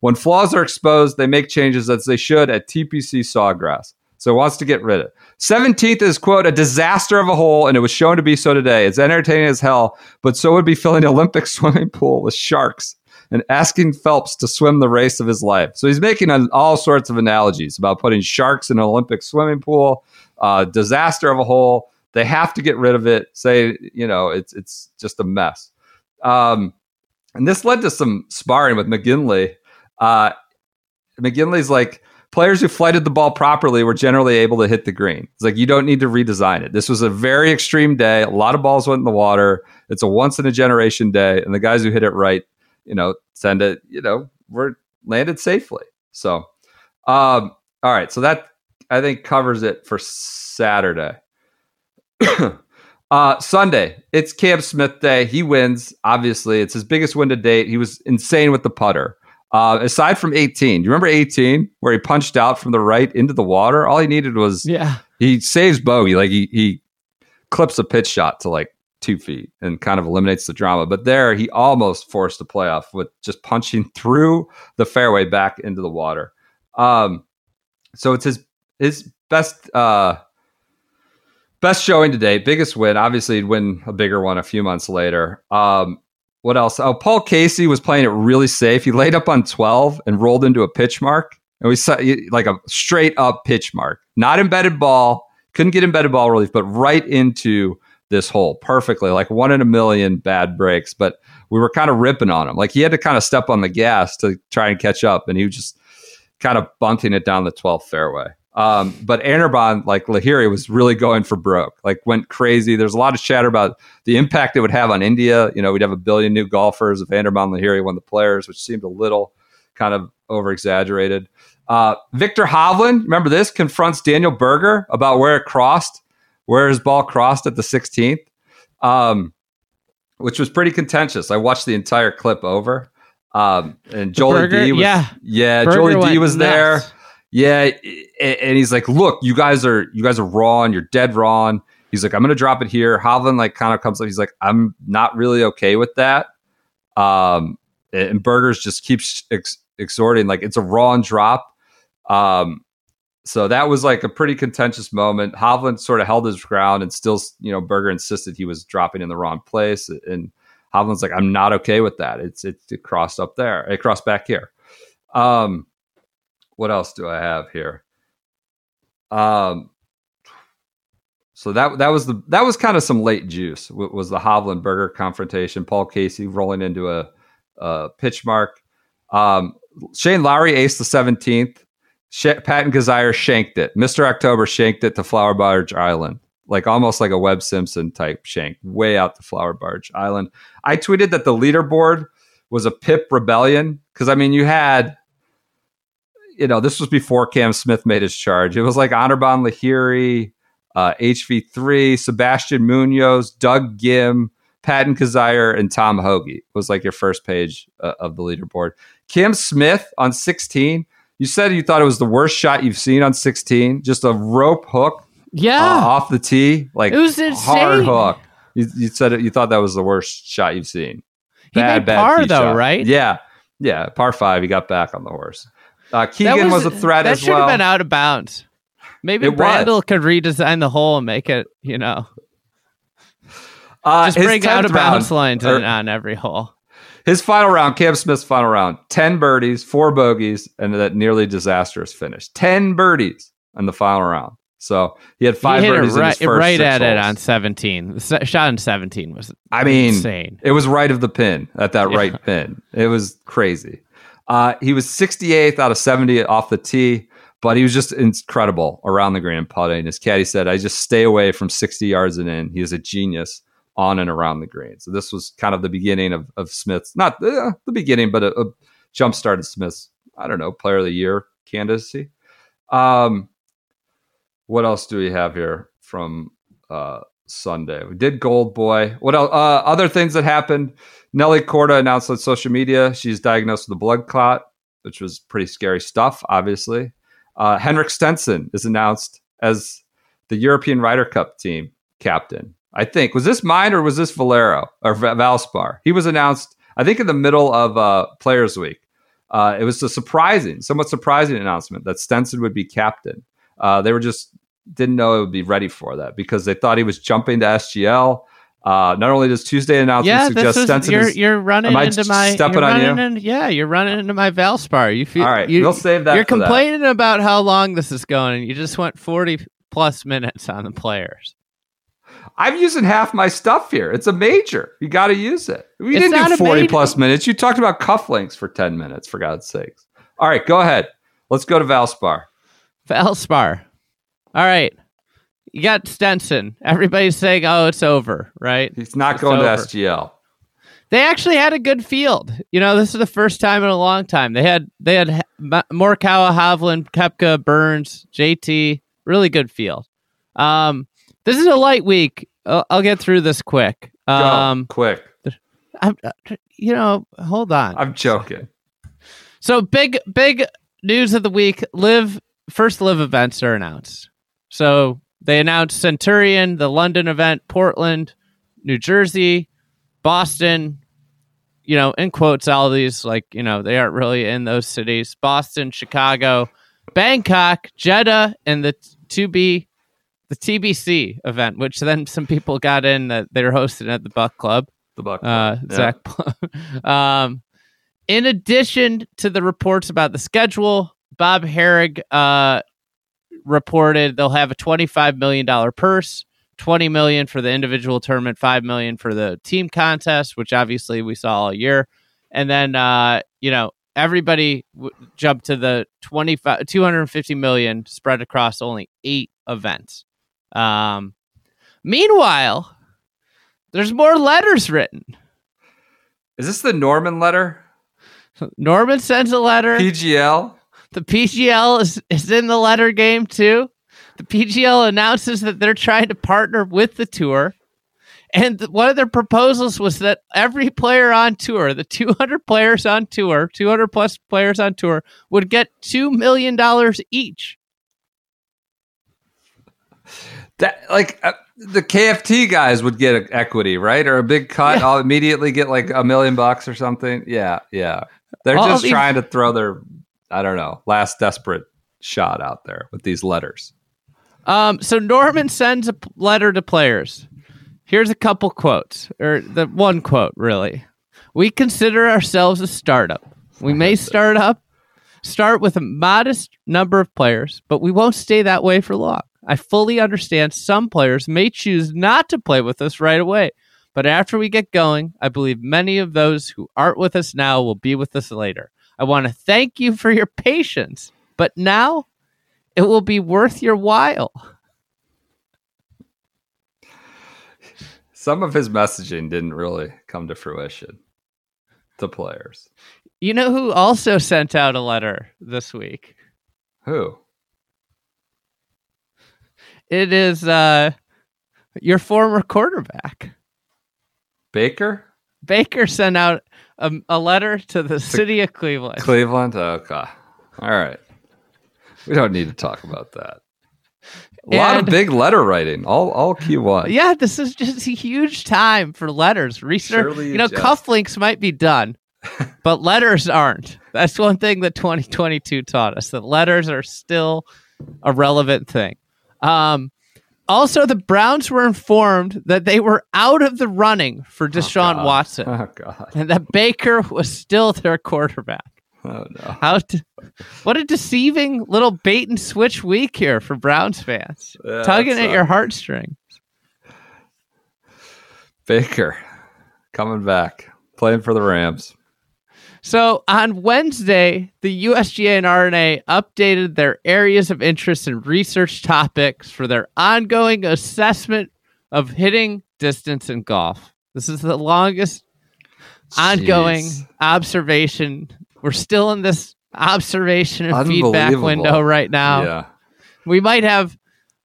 When flaws are exposed, they make changes as they should at TPC Sawgrass. So wants to get rid of it. 17th is, quote, a disaster of a hole, and it was shown to be so today. It's entertaining as hell, but so would be filling an Olympic swimming pool with sharks and asking Phelps to swim the race of his life. So he's making an, all sorts of analogies about putting sharks in an Olympic swimming pool, uh, disaster of a hole. They have to get rid of it. Say, you know, it's it's just a mess. Um, and this led to some sparring with McGinley. Uh, McGinley's like, players who flighted the ball properly were generally able to hit the green. It's like you don't need to redesign it. This was a very extreme day. A lot of balls went in the water. It's a once in a generation day, and the guys who hit it right, you know, send it, you know, were landed safely. So, um, all right. So that I think covers it for Saturday. uh, Sunday, it's Cam Smith Day. He wins. Obviously, it's his biggest win to date. He was insane with the putter. Uh, aside from 18, do you remember 18 where he punched out from the right into the water? All he needed was Yeah. he saves bogey. Like he he clips a pitch shot to like two feet and kind of eliminates the drama. But there he almost forced a playoff with just punching through the fairway back into the water. Um, so it's his his best uh best showing to date, biggest win. Obviously, he'd win a bigger one a few months later. Um, what else? Oh, Paul Casey was playing it really safe. He laid up on 12 and rolled into a pitch mark. And we saw like a straight up pitch mark, not embedded ball. Couldn't get embedded ball relief, but right into this hole perfectly, like one in a million bad breaks. But we were kind of ripping on him. Like he had to kind of step on the gas to try and catch up. And he was just kind of bunting it down the 12th fairway. Um, but Anirban, like Lahiri, was really going for broke, like went crazy. There's a lot of chatter about the impact it would have on India. You know, we'd have a billion new golfers if Anirban Lahiri won the players, which seemed a little kind of over exaggerated. Uh, Victor Hovland, remember this, confronts Daniel Berger about where it crossed, where his ball crossed at the 16th, um, which was pretty contentious. I watched the entire clip over. Um, and Jolie Berger? D was, Yeah. yeah, Berger Jolie D was there. Yeah, and he's like, "Look, you guys are you guys are wrong. You're dead wrong." He's like, "I'm gonna drop it here." Hovland like kind of comes up. He's like, "I'm not really okay with that." Um, and Berger's just keeps ex- exhorting like it's a wrong drop. Um, so that was like a pretty contentious moment. Hovland sort of held his ground, and still, you know, Berger insisted he was dropping in the wrong place, and Hovland's like, "I'm not okay with that. It's it, it crossed up there. It crossed back here." Um, what else do I have here? Um, so that that was the that was kind of some late juice. Was the Hovland Berger confrontation? Paul Casey rolling into a, a pitch mark. Um, Shane Lowry aced the seventeenth. Sh- Patton Kizzire shanked it. Mister October shanked it to Flower Barge Island, like almost like a Webb Simpson type shank, way out to Flower Barge Island. I tweeted that the leaderboard was a Pip rebellion because I mean you had you know, this was before Cam Smith made his charge. It was like Anirban Lahiri, uh, HV3, Sebastian Munoz, Doug Ghim, Patton Kizzire, and Tom Hoge was like your first page uh, of the leaderboard. Cam Smith on 16, you said you thought it was the worst shot you've seen on 16, just a rope hook Yeah. uh, off the tee, like It was hard hook. You, you said it, you thought that was the worst shot you've seen. he made par though, right? Yeah, yeah. Par five, he got back on the horse. Uh, That Keegan was, a threat as well. that should have been out of bounds. Maybe It was. Could redesign the hole and make it, you know. Uh, Just bring out of 10th bounds lines or on, on every hole. His final round, Cam Smith's final round, 10 birdies, four bogeys, and that nearly disastrous finish. 10 birdies in the final round. So he had five he birdies in right, his first right at it on 17. The shot in 17 was I mean, insane. It was right of the pin at that Yeah. right pin. It was crazy. Uh, he was 68th out of 70 off the tee, but he was just incredible around the green and putting. His caddy said, I just stay away from 60 yards and in. He is a genius on and around the green. So this was kind of the beginning of, of Smith's, not uh, the beginning, but a, a jump started Smith's, I don't know, player of the year candidacy. Um, what else do we have here from uh, Sunday? We did Gold Boy. What else? Uh, other things that happened. Nelly Korda announced on social media she's diagnosed with a blood clot, which was pretty scary stuff, obviously. Uh, Henrik Stenson is announced as the European Ryder Cup team captain. I think. Was this mine or was this Valero or Va- Valspar? He was announced, I think, in the middle of uh, Players Week. Uh, it was a surprising, somewhat surprising announcement that Stenson would be captain. Uh, they were just didn't know it would be ready for that because they thought he was jumping to SGL. Uh, not only does Tuesday announcement Yeah, suggest Stenson you're is you're running into my stepping you're on you. In, yeah, you're running into my Valspar. You feel all right. You, we'll save that. you're for that. complaining about how long this is going, and you just went 40 plus minutes on the players. I'm using half my stuff here. It's a major. You got to use it. We It's didn't do 40 plus minutes. You talked about cufflinks for 10 minutes, for God's sakes. All right, go ahead. Let's go to Valspar. Valspar. All right. You got Stenson. Everybody's saying, "Oh, it's over," right? He's not It's going over. to SGL. They actually had a good field. You know, this is the first time in a long time. They had they had Morikawa, Hovland, Koepka, Burns, JT. Really good field. Um, this is a light week. I'll, I'll get through this quick. Go, Um, quick. I'm, uh, you know, hold on. I'm joking. So big, big news of the week. Live first live events are announced. So they announced Centurion, the London event, Portland, New Jersey, Boston. You know, in quotes, all these like you know they aren't really in those cities. Boston, Chicago, Bangkok, Jeddah, and the to be the TBC event, which then some people got in that they were hosting at the Buck Club The Buck. uh, Yeah. Zach. um, in addition to the reports about the schedule, Bob Harig uh, reported they'll have a twenty-five million dollar purse, twenty million for the individual tournament, five million for the team contest, which obviously we saw all year, and then uh, you know everybody w- jumped to the 25 250 million spread across only eight events um meanwhile there's more letters written Is this the Norman letter? norman sends a letter PGL? The pgl is, is in the letter game too the pgl announces that they're trying to partner with the tour and one of their proposals was that every player on tour the 200 players on tour 200 plus players on tour would get $2 million each That like uh, the KFT guys would get a equity, right? Or a big cut. I'll immediately get like a million bucks or something. Yeah, yeah. They're All just these- trying to throw their, I don't know, last desperate shot out there with these letters. Um, so Norman sends a letter to players. Here's a couple quotes, or the one quote really. We consider ourselves a startup. We may start up, start with a modest number of players, but we won't stay that way for long. I fully understand some players may choose not to play with us right away, but after we get going, I believe many of those who aren't with us now will be with us later. I want to thank you for your patience, but now it will be worth your while. Some of his messaging didn't really come to fruition. The players. You know who also sent out a letter this week? Who? It is uh, your former quarterback. Baker? Baker sent out a, a letter to the city of Cleveland. Cleveland? Okay. All right. We don't need to talk about that. A lot of big letter writing. All all Q1. yeah, this is just a huge time for letters. Research, Surely you know, cufflinks might be done, but letters aren't. That's one thing that 2022 taught us that letters are still a relevant thing. Um, Also, the Browns were informed that they were out of the running for oh, Deshaun God. Watson Oh God. and that Baker was still their quarterback. Oh no. How what a deceiving little bait and switch week here for Browns fans. Yeah, Tugging at your heartstrings. Baker coming back, playing for the Rams. So on Wednesday, the USGA and R&A updated their areas of interest and research topics for their ongoing assessment of hitting distance in golf. This is the longest ongoing observation. We're still in this observation and feedback window right now. Yeah. We might have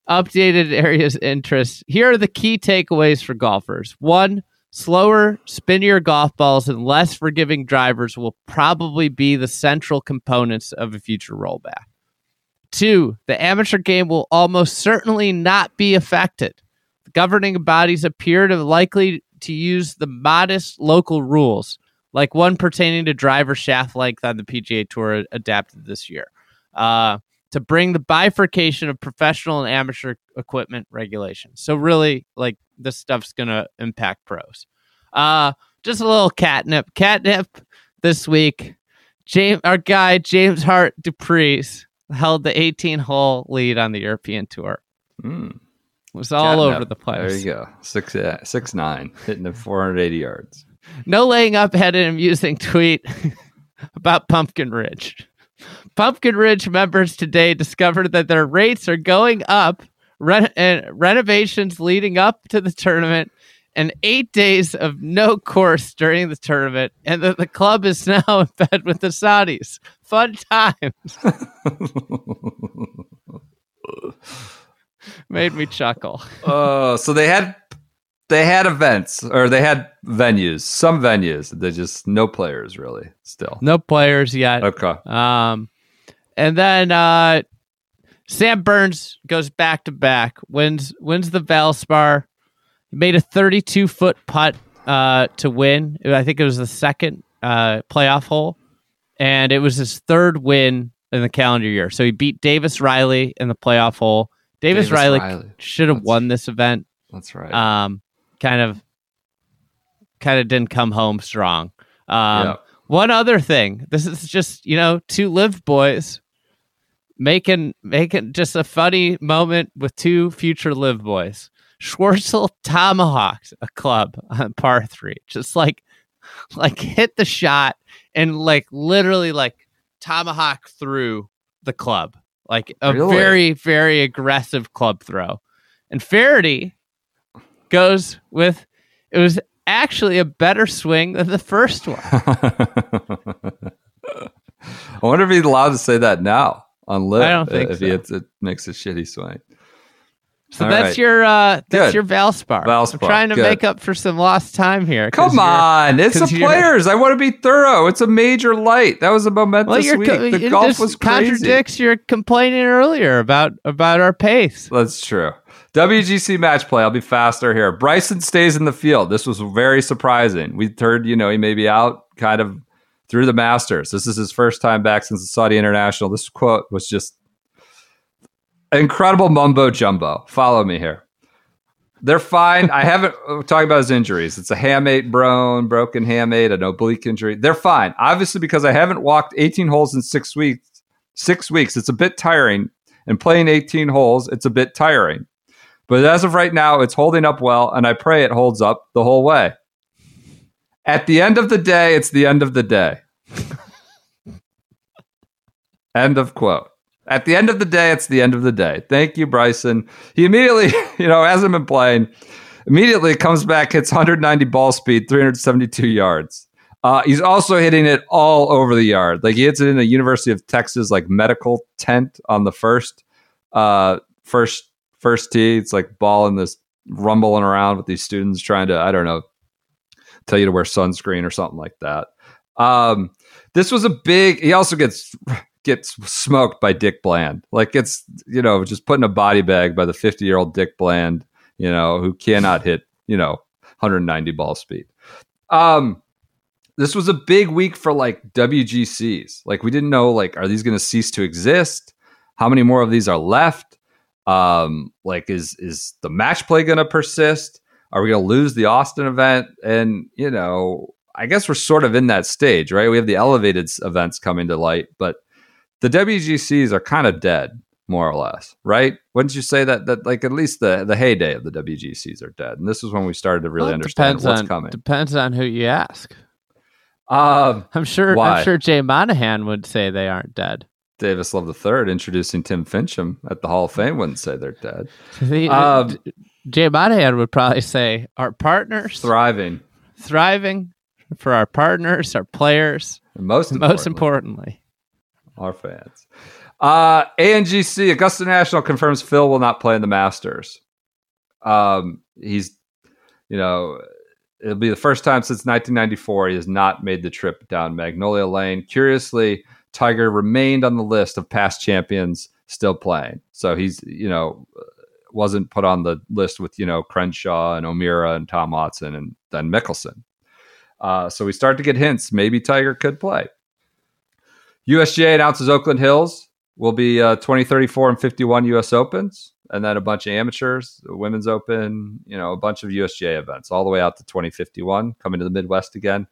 updated areas of interest. Here are the key takeaways for golfers. One, slower, spinnier golf balls and less forgiving drivers will probably be the central components of a future rollback. Two, the amateur game will almost certainly not be affected. The governing bodies appear to likely to use the modest local rules, like one pertaining to driver shaft length on the PGA Tour adapted this year. Uh, to bring the bifurcation of professional and amateur equipment regulations. So really, like this stuff's gonna impact pros. Uh just a little catnip. Catnip this week. James our guy James Hart du Preez held the 18 hole lead on the European tour. Mm. It was all Catnip. over the place. There you go. Six yeah, six nine, hitting it 480 yards. No laying up had an amusing tweet about Pumpkin Ridge. Pumpkin Ridge members today discovered that their rates are going up, re- and renovations leading up to the tournament, and eight days of no course during the tournament, and that the club is now in bed with the Saudis. Fun times. Made me chuckle. Oh, so they had they had events or they had venues, some venues. They just no players really still. No players yet. Okay. Um, and then uh, Sam Burns goes back to back, wins wins the Valspar. Made a 32 foot putt uh, to win. I think it was the second uh, playoff hole, and it was his third win in the calendar year. So he beat Davis Riley in the playoff hole. Davis, Davis Riley, Riley. should have won this event. That's right. Um, kind of, kind of didn't come home strong. Um, Yeah. one other thing. This is just you know two live boys making making just a funny moment with two future live boys. Schwartzel tomahawks a club on par three, just like like hit the shot and like literally like tomahawk through the club, like a Really? very very aggressive club throw. And Faraday goes with it was actually a better swing than the first one. I wonder if he's allowed to say that now on live. I don't think if so. he hits it makes a shitty swing. So All that's right. your uh that's Good. your Valspar. Valspar, I'm trying to good. make up for some lost time here. Come on, it's the players. I want to be thorough. It's a major light. That was a momentous Well, you're week. co- the golf was crazy. contradicts your complaining earlier about about our pace. That's true. WGC match play. I'll be faster here. Bryson stays in the field. This was very surprising. We heard, you know, he may be out kind of through the Masters. This is his first time back since the Saudi International. This quote was just incredible mumbo jumbo. Follow me here. They're fine. I haven't uh, talking about his injuries. It's a hamate bone, broken hamate, an oblique injury. They're fine. Obviously, because I haven't walked 18 holes in six weeks. Six weeks. It's a bit tiring. And playing 18 holes, it's a bit tiring. But as of right now, it's holding up well, and I pray it holds up the whole way. At the end of the day, it's the end of the day. end of quote. At the end of the day, it's the end of the day. Thank you, Bryson. He immediately, you know, hasn't been playing. Immediately comes back, hits 190 ball speed, 372 yards. Uh, he's also hitting it all over the yard. Like he hits it in a University of Texas like medical tent on the first, uh, first, first tee. It's like ball in this rumbling around with these students trying to, I don't know, tell you to wear sunscreen or something like that. Um, this was a big. He also gets gets smoked by Dick Bland. Like it's you know just putting a body bag by the 50 year old Dick Bland. You know who cannot hit you know 190 ball speed. Um, this was a big week for like WGCs. Like we didn't know like are these going to cease to exist? How many more of these are left? Um, like, is is the match play going to persist? Are we going to lose the Austin event? And you know, I guess we're sort of in that stage, right? We have the elevated events coming to light, but the WGCs are kind of dead, more or less, right? Wouldn't you say that that like at least the the heyday of the WGCs are dead, and this is when we started to really Well, understand depends what's on, coming. Depends on who you ask. Um, I'm sure. Why? I'm sure Jay Monahan would say they aren't dead. Davis Love III introducing Tim Finchem at the Hall of Fame wouldn't say they're dead. The- Um, Jay Monahan would probably say our partners Thriving. thriving for our partners, our players, And most most importantly, importantly. our fans. Uh, ANGC Augusta National confirms Phil will not play in the Masters. Um, he's, you know, it'll be the first time since 1994 he has not made the trip down Magnolia Lane. Curiously, Tiger remained on the list of past champions still playing. So he's, you know, wasn't put on the list with, you know, Crenshaw and O'Meara and Tom Watson and then Mickelson. Uh, so we start to get hints. Maybe Tiger could play. USGA announces Oakland Hills will be uh, 2034 and 51 US Opens, and then a bunch of amateurs, the Women's Open, you know, a bunch of USGA events all the way out to 2051, coming to the Midwest again.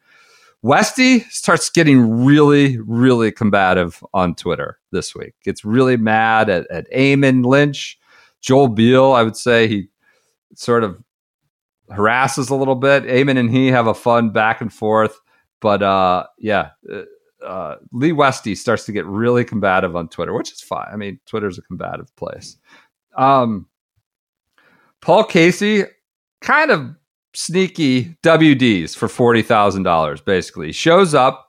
Westy starts getting really, really combative on Twitter this week. Gets really mad at, at Eamon Lynch, Joel Beall. I would say he sort of harasses a little bit. Eamon and he have a fun back and forth, but uh, yeah, uh, uh, Lee Westy starts to get really combative on Twitter, which is fine. I mean, Twitter's a combative place. Um, Paul Casey, kind of sneaky WDs for forty thousand dollars. Basically, he shows up.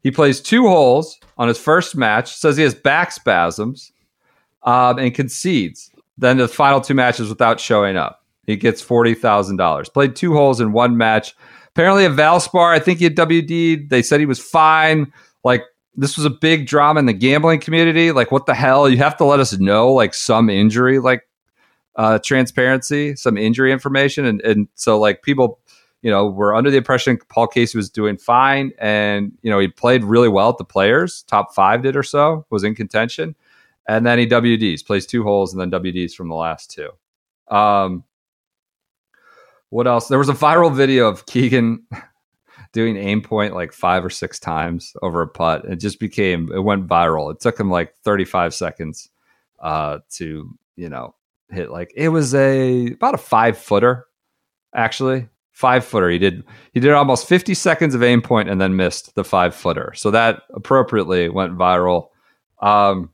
He plays two holes on his first match. Says he has back spasms, um, and concedes. Then the final two matches without showing up. He gets forty thousand dollars. Played two holes in one match. Apparently, at Valspar, I think he had WD. They said he was fine. Like this was a big drama in the gambling community. Like, what the hell? You have to let us know like some injury, like uh, transparency, some injury information, and and so like people, you know, were under the impression Paul Casey was doing fine, and you know he played really well at the Players, top five did or so, was in contention, and then he WDs, plays two holes, and then WDs from the last two. Um, what else? There was a viral video of Keegan doing aim point like five or six times over a putt. It just became it went viral. It took him like 35 seconds uh to, you know, hit like it was a about a five footer, actually. Five footer. He did he did almost 50 seconds of aim point and then missed the five footer. So that appropriately went viral. Um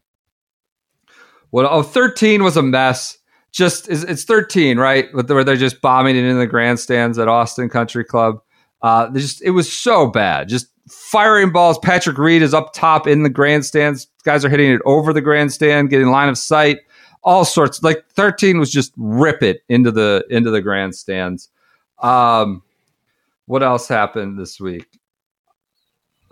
well, oh, 13 was a mess just it's, it's 13, right? Where they're just bombing it in the grandstands at Austin Country Club. Uh, just it was so bad. Just firing balls. Patrick Reed is up top in the grandstands. Guys are hitting it over the grandstand, getting line of sight. All sorts. Like 13 was just rip it into the into the grandstands. Um, what else happened this week?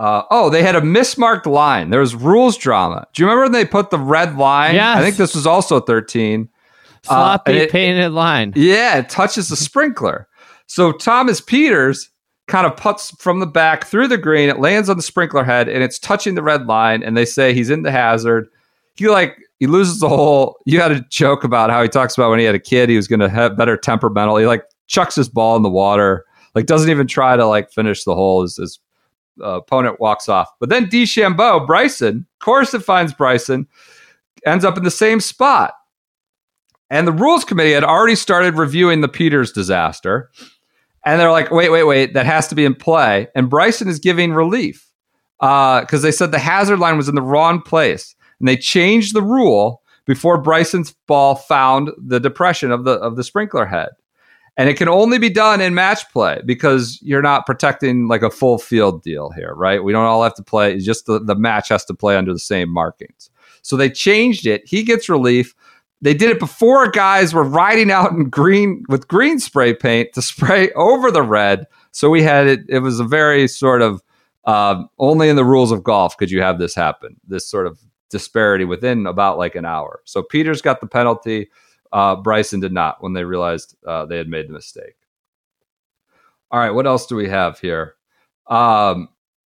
Uh, oh, they had a mismarked line. There was rules drama. Do you remember when they put the red line? Yes. I think this was also 13. Uh, Sloppy and it- painted line. yeah, it touches the sprinkler. So Thomas Pieters kind of puts from the back through the green. It lands on the sprinkler head and it's touching the red line. And they say he's in the hazard. He like he loses the whole. You had a joke about how he talks about when he had a kid, he was going to have better temperamental. He like chucks his ball in the water, like doesn't even try to like finish the hole. Is his uh, opponent walks off. But then DeChambeau, Bryson, course it finds Bryson, ends up in the same spot. And the rules committee had already started reviewing the Pieters disaster. And they're like, wait, wait, wait, that has to be in play. And Bryson is giving relief because they said the hazard line was in the wrong place. And they changed the rule before Bryson's ball found the depression of the of the sprinkler head. And it can only be done in match play because you're not protecting like a full field deal here, right? We don't all have to play, it's just the, the match has to play under the same markings. So they changed it. He gets relief they did it before guys were riding out in green with green spray paint to spray over the red. So we had it. It was a very sort of um, only in the rules of golf could you have this happen. This sort of disparity within about like an hour. So Pieters got the penalty. Uh, Bryson did not when they realized uh, they had made the mistake. All right, what else do we have here? Um,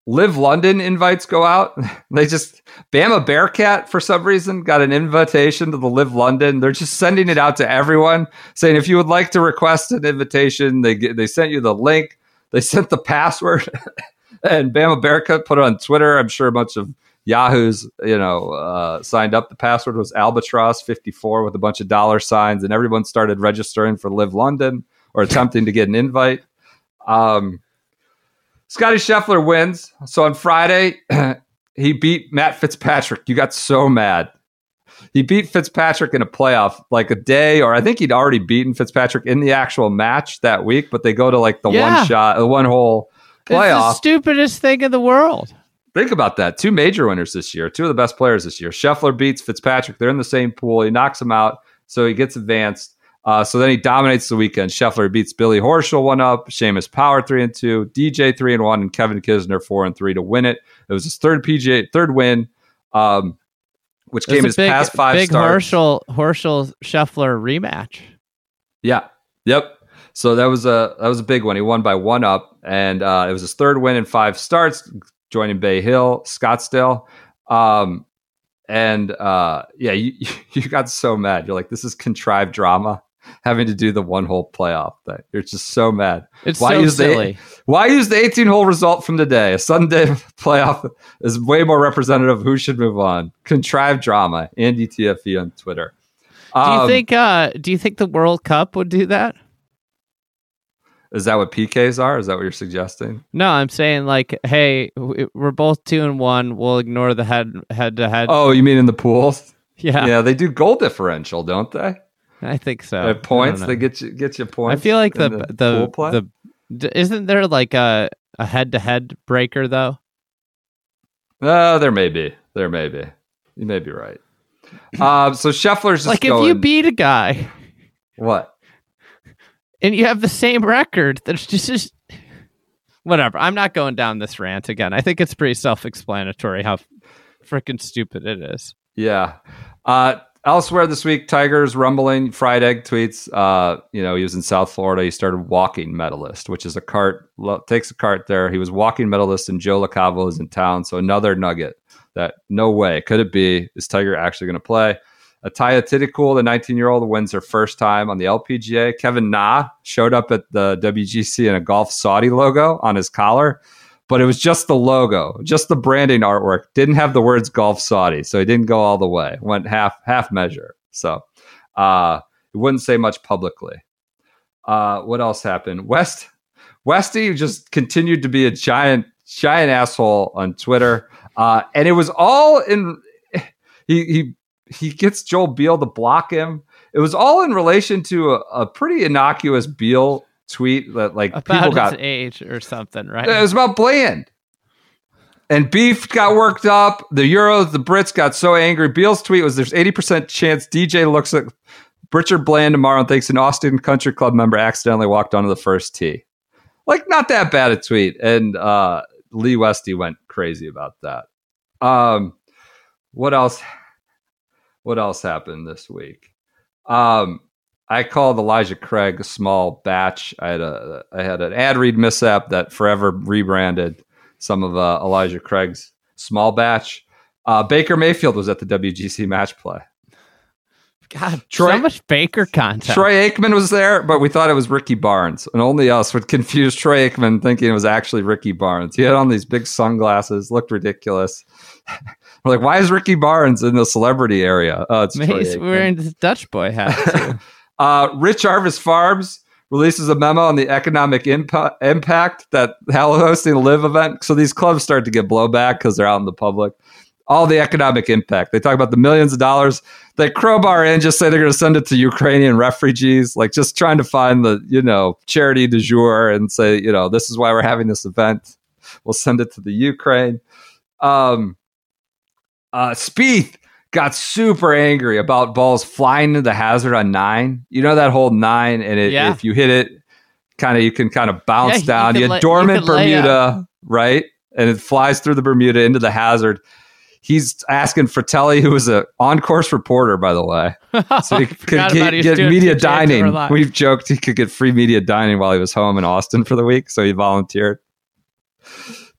Live London invites go out. they just Bama Bearcat for some reason got an invitation to the Live London. They're just sending it out to everyone, saying if you would like to request an invitation, they get, they sent you the link. They sent the password, and Bama Bearcat put it on Twitter. I'm sure a bunch of Yahoo's, you know, uh, signed up. The password was albatross 54 with a bunch of dollar signs, and everyone started registering for Live London or attempting to get an invite. Um, Scotty Scheffler wins. So on Friday, he beat Matt Fitzpatrick. You got so mad. He beat Fitzpatrick in a playoff like a day, or I think he'd already beaten Fitzpatrick in the actual match that week, but they go to like the Yeah. one shot, the one hole It's the playoff. stupidest thing in the world. Think about that. Two major winners this year, two of the best players this year. Scheffler beats Fitzpatrick. They're in the same pool. He knocks him out, so he gets advanced. Uh, so then he dominates the weekend. Scheffler beats Billy Horschel one up, Seamus Power three and two, DJ three and one, and Kevin Kisner four and three to win it. It was his third PGA third win, um, which came his big, past five big starts. Horschel Horschel Scheffler rematch. Yeah. Yep. So that was a that was a big one. He won by one up, and uh, it was his third win in five starts, joining Bay Hill, Scottsdale. Um, and uh, yeah, you you got so mad. You're like, this is contrived drama. Having to do the one hole playoff thing. You're just so mad. It's Why so use the- silly. Why use the 18 hole result from today? A Sunday playoff is way more representative of who should move on. Contrived drama. Andy TFE on Twitter. Do you Um, think? Uh, do you think the World Cup would do that? Is that what PKs are? Is that what you're suggesting? No, I'm saying like, hey, we're both two and one. We'll ignore the head head to head. Oh, you mean in the pools? yeah, Yeah, they do goal differential, don't they? I think so. At points, they get you get you points. I feel like the the pool the, play? d- isn't there like a a head to head breaker though? Uh, there may be, there may be. You may be right. Um, so Scheffler's just like if going, you beat a guy what? And you have the same record, there's just, just whatever. I'm not going down this rant again. I think it's pretty self explanatory how freaking stupid it is. Yeah. Uh, elsewhere this week, Tigers rumbling. Fried egg tweets. Uh, you know, he was in South Florida. He started walking medalist, which is a cart. Lo- takes a cart there. He was walking medalist, and Joe LaCava is in town. So another nugget that no way could it be is Tiger actually going to play. Atthaya Thitikul, the 19 year old, wins her first time on the LPGA. Kevin Na showed up at the WGC in a Golf Saudi logo on his collar, but it was just the logo, just the branding artwork. Didn't have the words Golf Saudi, so he didn't go all the way. Went half half measure. So uh, he wouldn't say much publicly. Uh, what else happened? West Westy just continued to be a giant giant asshole on Twitter, uh, and it was all in. He he he gets Joel Beall to block him. It was all in relation to a, a pretty innocuous Beall tweet that like people got his age or something, right? it was about Bland. And Beef got worked up. The Euros, the Brits got so angry. Beall's tweet was there's 80% chance DJ looks at Richard Bland tomorrow and thinks an Austin Country Club member accidentally walked onto the first tee. Like, not that bad a tweet. And uh, Lee Westy went crazy about that. Um, what else? What else happened this week? Um, I called Elijah Craig a small batch. I had a I had an ad read mishap that forever rebranded some of uh, Elijah Craig's small batch. Uh, Baker Mayfield was at the WGC match play. God, Troy- so much Baker content. Troy Aikman was there, but we thought it was Ricky Barnes, and only us would confuse Troy Aikman thinking it was actually Ricky Barnes. He had on these big sunglasses, looked ridiculous. We're like, why is Ricky Barnes in the celebrity area? Oh, it's He's wearing his Dutch boy hat. Uh, Rich Harvest Farms releases a memo on the economic impa- impact that hosting a live event. So these clubs start to get blowback because they're out in the public. All the economic impact. They talk about the millions of dollars they crowbar in, just say they're going to send it to Ukrainian refugees, like just trying to find the, you know, charity du jour and say, you know, this is why we're having this event. We'll send it to the Ukraine. Um, uh, Spieth got super angry about balls flying into the hazard on nine. You know that whole nine, and it, Yeah. if you hit it, kind of you can kind of bounce Yeah, down. You, lay- had you dormant lay Bermuda, right? And it flies through the Bermuda into the hazard. He's asking Fratelli, who was a on-course reporter, by the way, so he could get, he get media dining. We've joked he could get free media dining while he was home in Austin for the week, so he volunteered.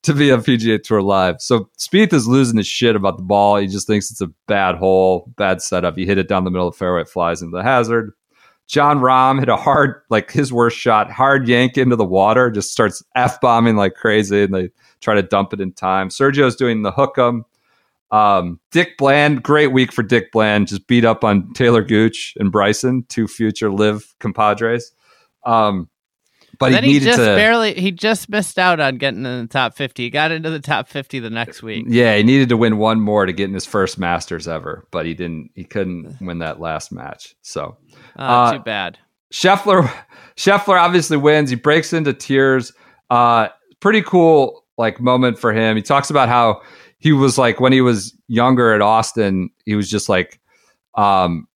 To be on PGA Tour Live. So Spieth is losing his shit about the ball. He just thinks it's a bad hole, bad setup. He hit it down the middle of the fairway, it flies into the hazard. Jon Rahm hit a hard, like his worst shot, hard yank into the water, just starts f bombing like crazy, and they try to dump it in time. Sergio's doing the hook 'em. Um, Dick Bland, great week for Dick Bland, just beat up on Taylor Gooch and Bryson, two future LIV compadres. Um, but then he he needed just to. barely he just missed out on getting in the top 50 he got into the top 50 the next week Yeah, he needed to win one more to get in his first Masters ever, but he didn't. He couldn't win that last match. So uh, Uh, too bad Scheffler, Scheffler obviously wins. He breaks into tears. Uh, pretty cool like moment for him. He talks about how he was like when he was younger at Austin, he was just like, um,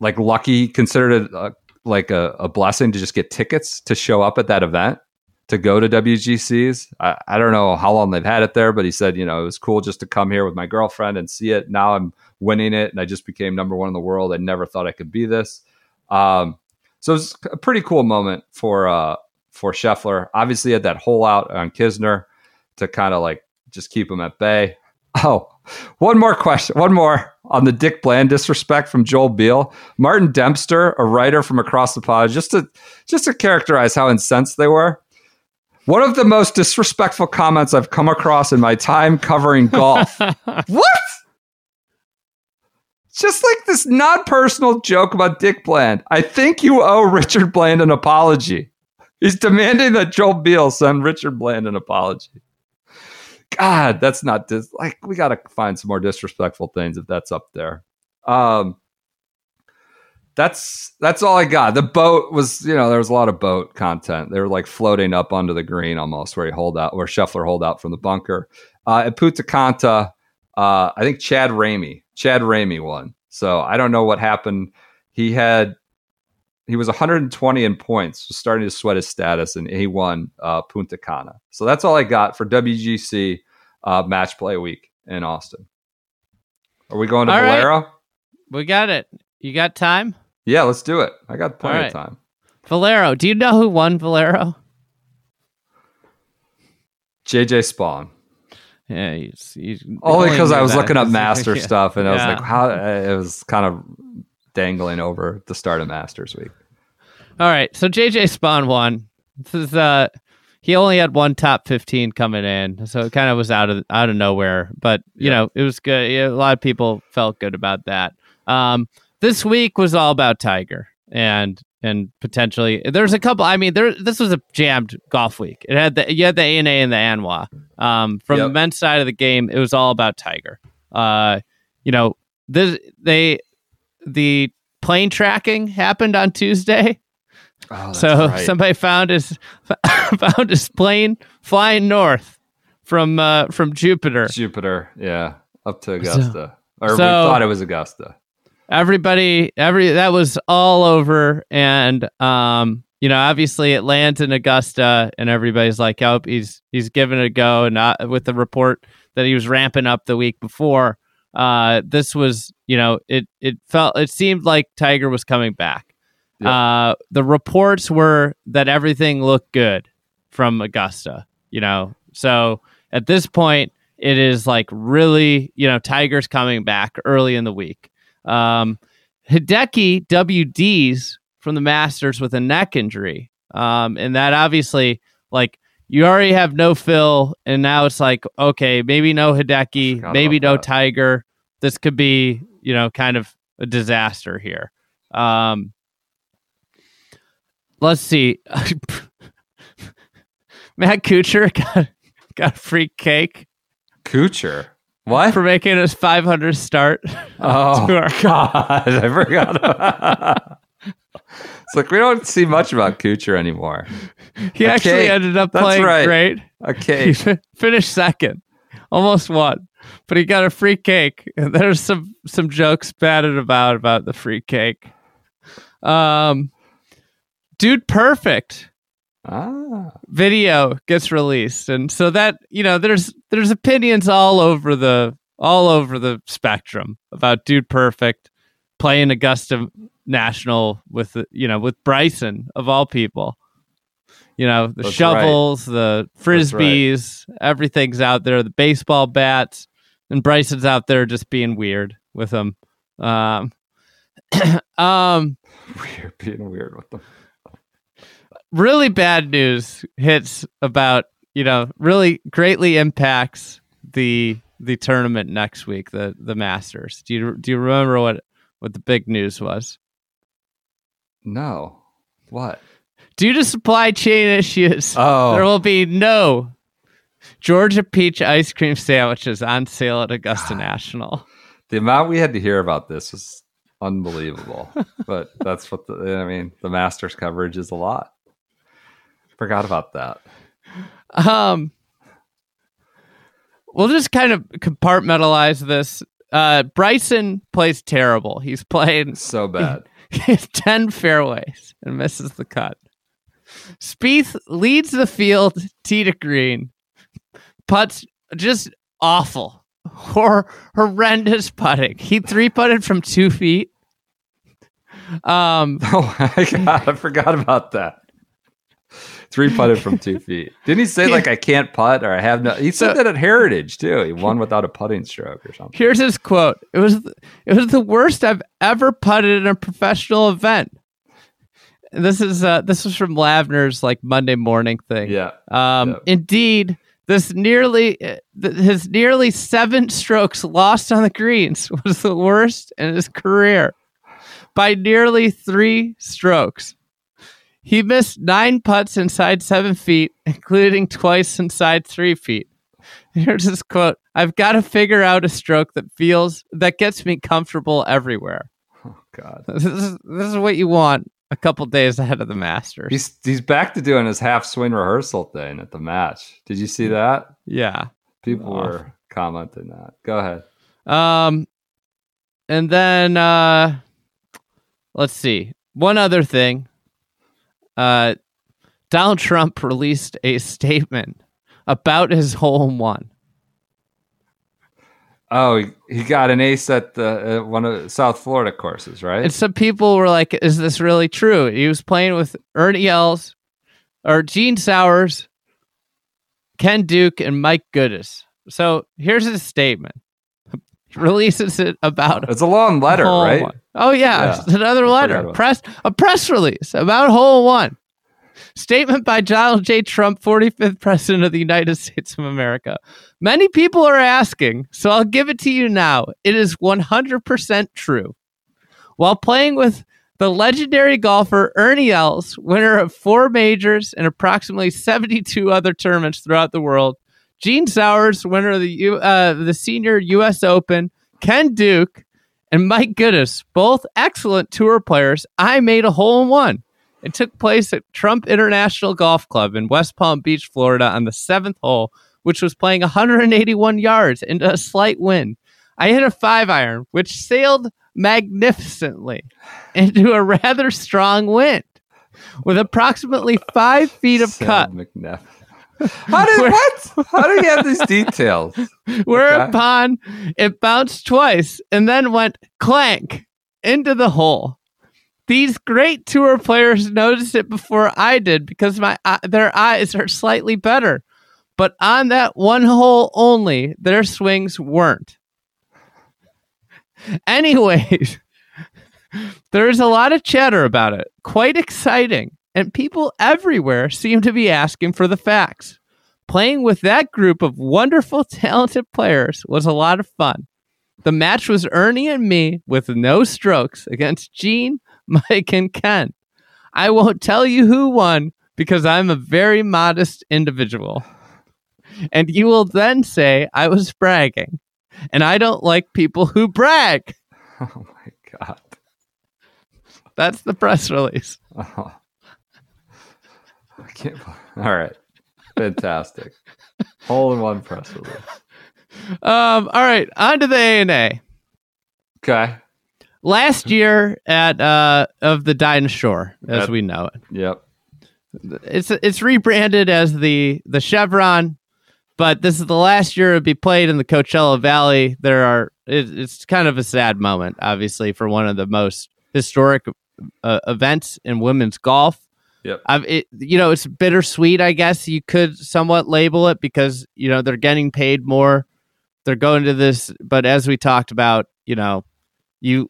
like lucky, considered it uh, like a, a blessing to just get tickets to show up at that event to go to WGCs. I, I don't know how long they've had it there, but he said, you know, it was cool just to come here with my girlfriend and see it. Now I'm winning it, and I just became number one in the world. I never thought I could be this. Um, so it's a pretty cool moment for uh, for Scheffler. Obviously, had that hole out on Kisner to kind of like just keep him at bay. Oh, one more question. One more on the Dick Bland disrespect from Joel Beall. Martin Dempster, a writer from across the pond, just to just to characterize how incensed they were. One of the most disrespectful comments I've come across in my time covering golf. what? Just like this non personal joke about Dick Bland. I think you owe Richard Bland an apology. He's demanding that Joel Beall send Richard Bland an apology. God, that's not dis- like we got to find some more disrespectful things if that's up there. Um, that's that's all I got. The boat was, you know, there was a lot of boat content. They were like floating up onto the green almost, where he hold out, where Scheffler hold out from the bunker. Uh, at Punta Cana, uh, I think Chad Ramey, Chad Ramey won. So I don't know what happened. He had he was 120 in points, was starting to sweat his status, and he won uh, Punta Cana. So that's all I got for WGC uh, match play week in Austin. Are we going to All right. Valero? we got it you got time Yeah, let's do it. I got plenty All of time. valero do you know who won valero JJ Spaun. yeah he's, he's Only because I was that. looking up master Yeah. stuff, and I was like, how? It was kind of dangling over the start of Masters week. All right, so JJ Spaun won. This is uh he only had one top 15 coming in, so it kind of was out of out of nowhere, but you Yeah. know, it was good. A lot of people felt good about that. Um this week was all about Tiger and and potentially there's a couple I mean there this was a jammed golf week. It had the you had the ANA and the ANWA. Um from the men's side of the game, it was all about Tiger. Uh you know, this they the plane tracking happened on Tuesday. Oh, So somebody found his found his plane flying north from uh, from Jupiter. Jupiter, yeah, up to Augusta, or we so- thought it was Augusta. Everybody, every that was all over, and um, you know, obviously it lands in Augusta, and everybody's like, "Oh, he's he's giving it a go." And uh, with the report that he was ramping up the week before, uh, this was, you know, it it felt it seemed like Tiger was coming back. Uh, the reports were that everything looked good from Augusta, you know. So at this point, it is like really, you know, Tiger's coming back early in the week. Um, Hideki WDs from the Masters with a neck injury, um, and that obviously, like, you already have no Phil, and now it's like, okay, maybe no Hideki, maybe no that. Tiger. This could be, you know, kind of a disaster here. Um, let's see. Matt Kuchar got got a free cake Kuchar, what? for making his 500 start. Oh tour. God, I forgot. about- it's like we don't see much about Kuchar anymore. He A actually cake. ended up That's playing right. great. He Okay, fi- finished second, almost won, but he got a free cake. And there's some some jokes batted about about the free cake. Um, dude, perfect ah, video gets released, and so that you know, there's there's opinions all over the all over the spectrum about dude perfect playing Augusta National with you know with Bryson of all people. You know, the That's shovels, the That's right. frisbees, everything's out there. The baseball bats, and Bryson's out there just being weird with them. Um, um, Weird, being weird with them. really bad news hits about you know really greatly impacts the the tournament next week the the Masters. Do you do you remember what what the big news was? No. What? Due to supply chain issues, Oh. there will be no Georgia peach ice cream sandwiches on sale at Augusta National. The amount we had to hear about this was unbelievable. but that's what the I mean, the Masters coverage is a lot. Forgot about that. Um, we'll just kind of compartmentalize this. Uh, Bryson plays terrible. He's playing So bad. He has 10 fairways and misses the cut. Spieth leads the field tee to green. Putts just awful. Hor- horrendous putting. He three putted from two feet. Um, Oh my god, I forgot about that. Three putted from two feet. Didn't he say like I can't putt or I have no? He said that at Heritage too. He won without a putting stroke or something. here's his quote. It was it was the worst I've ever putted in a professional event. This is uh, this was from Lavner's like Monday morning thing. Yeah, Um, Yep. Indeed, this nearly eh, th- his nearly seven strokes lost on the greens was the worst in his career by nearly three strokes. He missed nine putts inside seven feet, including twice inside three feet. Here's his quote: "I've got to figure out a stroke that feels that gets me comfortable everywhere." Oh god. This is this is what you want a couple days ahead of the Masters. He's he's back to doing his half swing rehearsal thing at the match. Did you see that? yeah. People Off. were commenting that. Go ahead. Um, and then uh, let's see. One other thing. Uh, Donald Trump released a statement about his hole in one. Oh, he, got an ace at the uh, one of the South Florida courses, right? And some people were like, "Is this really true?" He was playing with Ernie Els, or Gene Sauers, Ken Duke, and Mike Goodes. So here's his statement. He releases it about it's a long letter, right? one. Oh yeah, Yeah. it's another letter. Press a press release about hole one. Statement by Donald J. Trump, 45th President of the United States of America. Many people are asking, so I'll give it to you now. It is 100% true. While playing with the legendary golfer Ernie Els, winner of four majors and approximately 72 other tournaments throughout the world, Gene Sauers, winner of the U, uh, the senior U.S. Open, Ken Duke, and Mike Goodes, both excellent tour players, I made a hole in one. It took place at Trump International Golf Club in West Palm Beach, Florida, on the seventh hole, which was playing 181 yards into a slight wind. I hit a five iron, which sailed magnificently into a rather strong wind. With approximately five feet of cut, McNeff. How did what? How do you have these details? whereupon it bounced twice and then went clank into the hole. These great tour players noticed it before I did because my uh, their eyes are slightly better. But on that one hole only, their swings weren't. Anyways, there's a lot of chatter about it. Quite exciting. And people everywhere seem to be asking for the facts. Playing with that group of wonderful, talented players was a lot of fun. The match was Ernie and me with no strokes against Gene, Mike, and Ken. I won't tell you who won because I'm a very modest individual. And you will then say I was bragging. And I don't like people who brag. Oh my god. That's the press release. Oh. I can't. All right. Fantastic. Hole in one press release. Um, all right, on to the A and A. Okay. Last year at uh of the Dinah Shore, as we know it. Yep. it's it's rebranded as the the Chevron, but this is the last year it'll be played in the Coachella Valley. There are it, it's kind of a sad moment, obviously, for one of the most historic uh, events in women's golf. Yep. Um, it, you know, it's bittersweet, I guess you could somewhat label it because, you know, they're getting paid more. They're going to this, but as we talked about, you know, you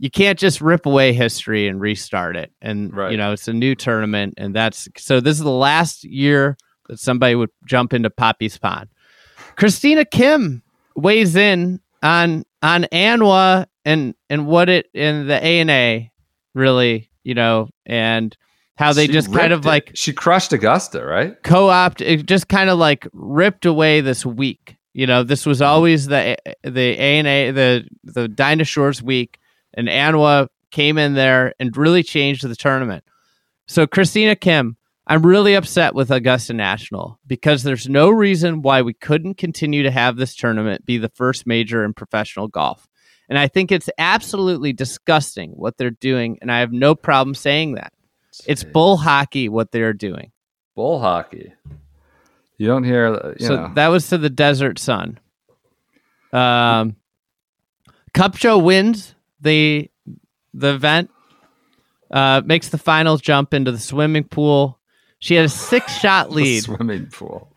you can't just rip away history and restart it. And Right. you know, it's a new tournament and that's so this is the last year that somebody would jump into Poppy's Pond. Christina Kim weighs in on on Anwa and and what it in the A and A really, you know, and how they She just kind of it. like she crushed Augusta, right? co-opt it just kind of like ripped away this week you know this was mm-hmm. always the the a and a the the Dinah Shore's week and anwa came in there and really changed the tournament. So christina kim i'm really upset with augusta national because there's no reason why we couldn't continue to have this tournament be the first major in professional golf. And i think it's absolutely disgusting what they're doing and i have no problem saying that. It's bull hockey what they're doing. Bull hockey. You don't hear, uh, you so know. that was to the Desert Sun. Um, Kupcho wins the the event, uh, makes the final jump into the swimming pool. She had a six shot lead, swimming pool.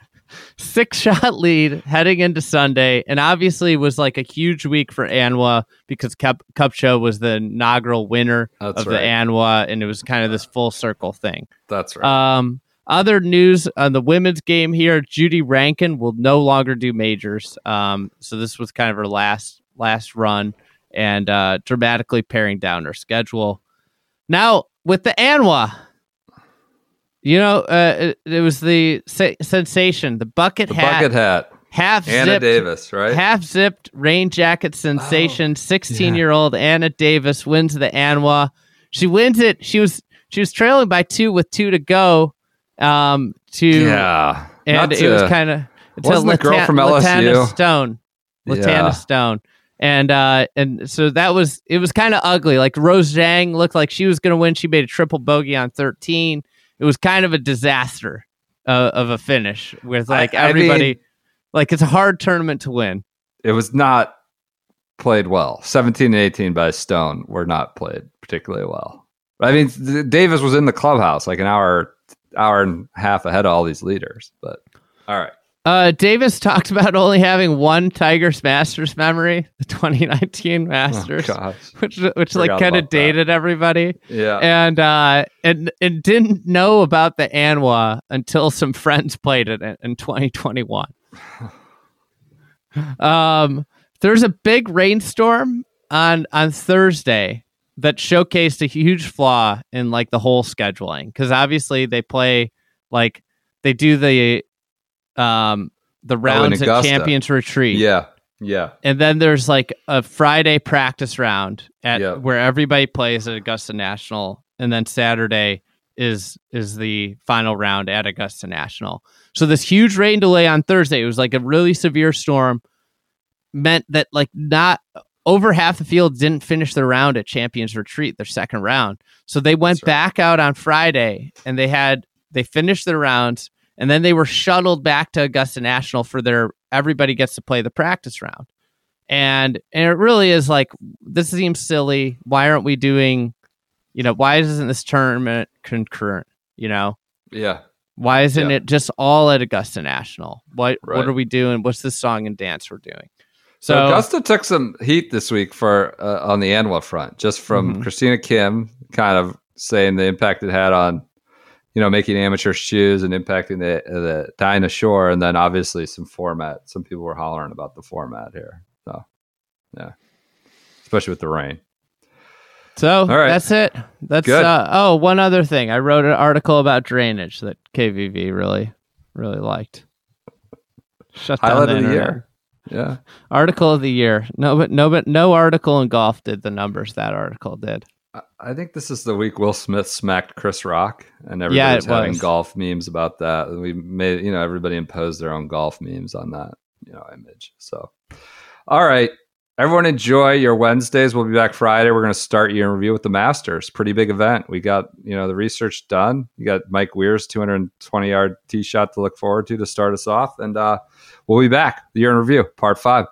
six shot lead heading into Sunday, and obviously was like a huge week for Anwa because Cup Kupcho was the inaugural winner That's of right. the Anwa, and it was kind of this full circle thing. That's right. Um, other news on the women's game here: Judy Rankin will no longer do majors. Um, so this was kind of her last last run, and uh, dramatically paring down her schedule. Now with the Anwa, you know, uh, it, it was the se- sensation, the bucket the hat, bucket hat. half Anna zipped, Davis, right? half zipped rain jacket Oh, sensation. Sixteen year old Anna Davis wins the Anwa. She wins it. She was she was trailing by two with two to go. Um, to yeah. and Not it was kind of Wasn't the girl from LSU? Stone, Latanna Yeah. Stone, and uh, and so that was it was kind of ugly. Like Rose Zhang looked like she was going to win. She made a triple bogey on thirteen. It was kind of a disaster uh, of a finish with like I everybody. mean- like it's a hard tournament to win. it was not played well. 17 and 18 by Stone were not played particularly well. I mean, Davis was in the clubhouse like an hour, hour and a half ahead of all these leaders. But all right, Uh, Davis talked about only having one Tigers Masters memory, the 2019 Masters, oh, gosh, which which like kind of about that. dated everybody. yeah, and uh and and didn't know about the Anwa until some friends played it in, in 2021. um there's a big rainstorm on on Thursday that showcased a huge flaw in like the whole scheduling. Cuz obviously they play like they do the um the rounds at Champions Retreat. Yeah, yeah, and then there's like a Friday practice round at where everybody plays at Augusta National, and then Saturday is is the final round at Augusta National. So this huge rain delay on Thursday, it was like a really severe storm, meant that like not over half the field didn't finish their round at Champions Retreat, their second round. So they went right. back out on Friday and they had they finished their rounds and then they were shuttled back to Augusta National for their everybody gets to play the practice round. And and it really is like this seems silly. Why aren't we doing you know, why isn't this tournament concurrent? You know? yeah. Why isn't Yeah. it just all at Augusta National? What Right. what are we doing? What's the song and dance we're doing? So, Augusta took some heat this week for uh, on the Anwa front, just from Mhm. Christina Kim, kind of saying the impact it had on, you know, making amateur shoes and impacting the the Dinah Shore, and then obviously some format. Some people were hollering about the format here, so yeah, especially with the rain. So right. that's it. That's Good. uh, oh, one other thing. I wrote an article about drainage that KVV really, really liked. Shut down Highlight the of the year. Yeah, Article of the year. No, but no, but no article in golf did the numbers that article did. I- think this is the week Will Smith smacked Chris Rock, and Yeah, everybody's it having was. golf memes about that. We made, you know, everybody imposed their own golf memes on that, you know, image. So, all right, everyone, enjoy your Wednesdays. We'll be back Friday. We're going to start your review with the Masters. Pretty big event. We got, you know, the research done. You got Mike Weir's 220 yard tee shot to look forward to to start us off, and uh, we'll be back. The year in review, part five.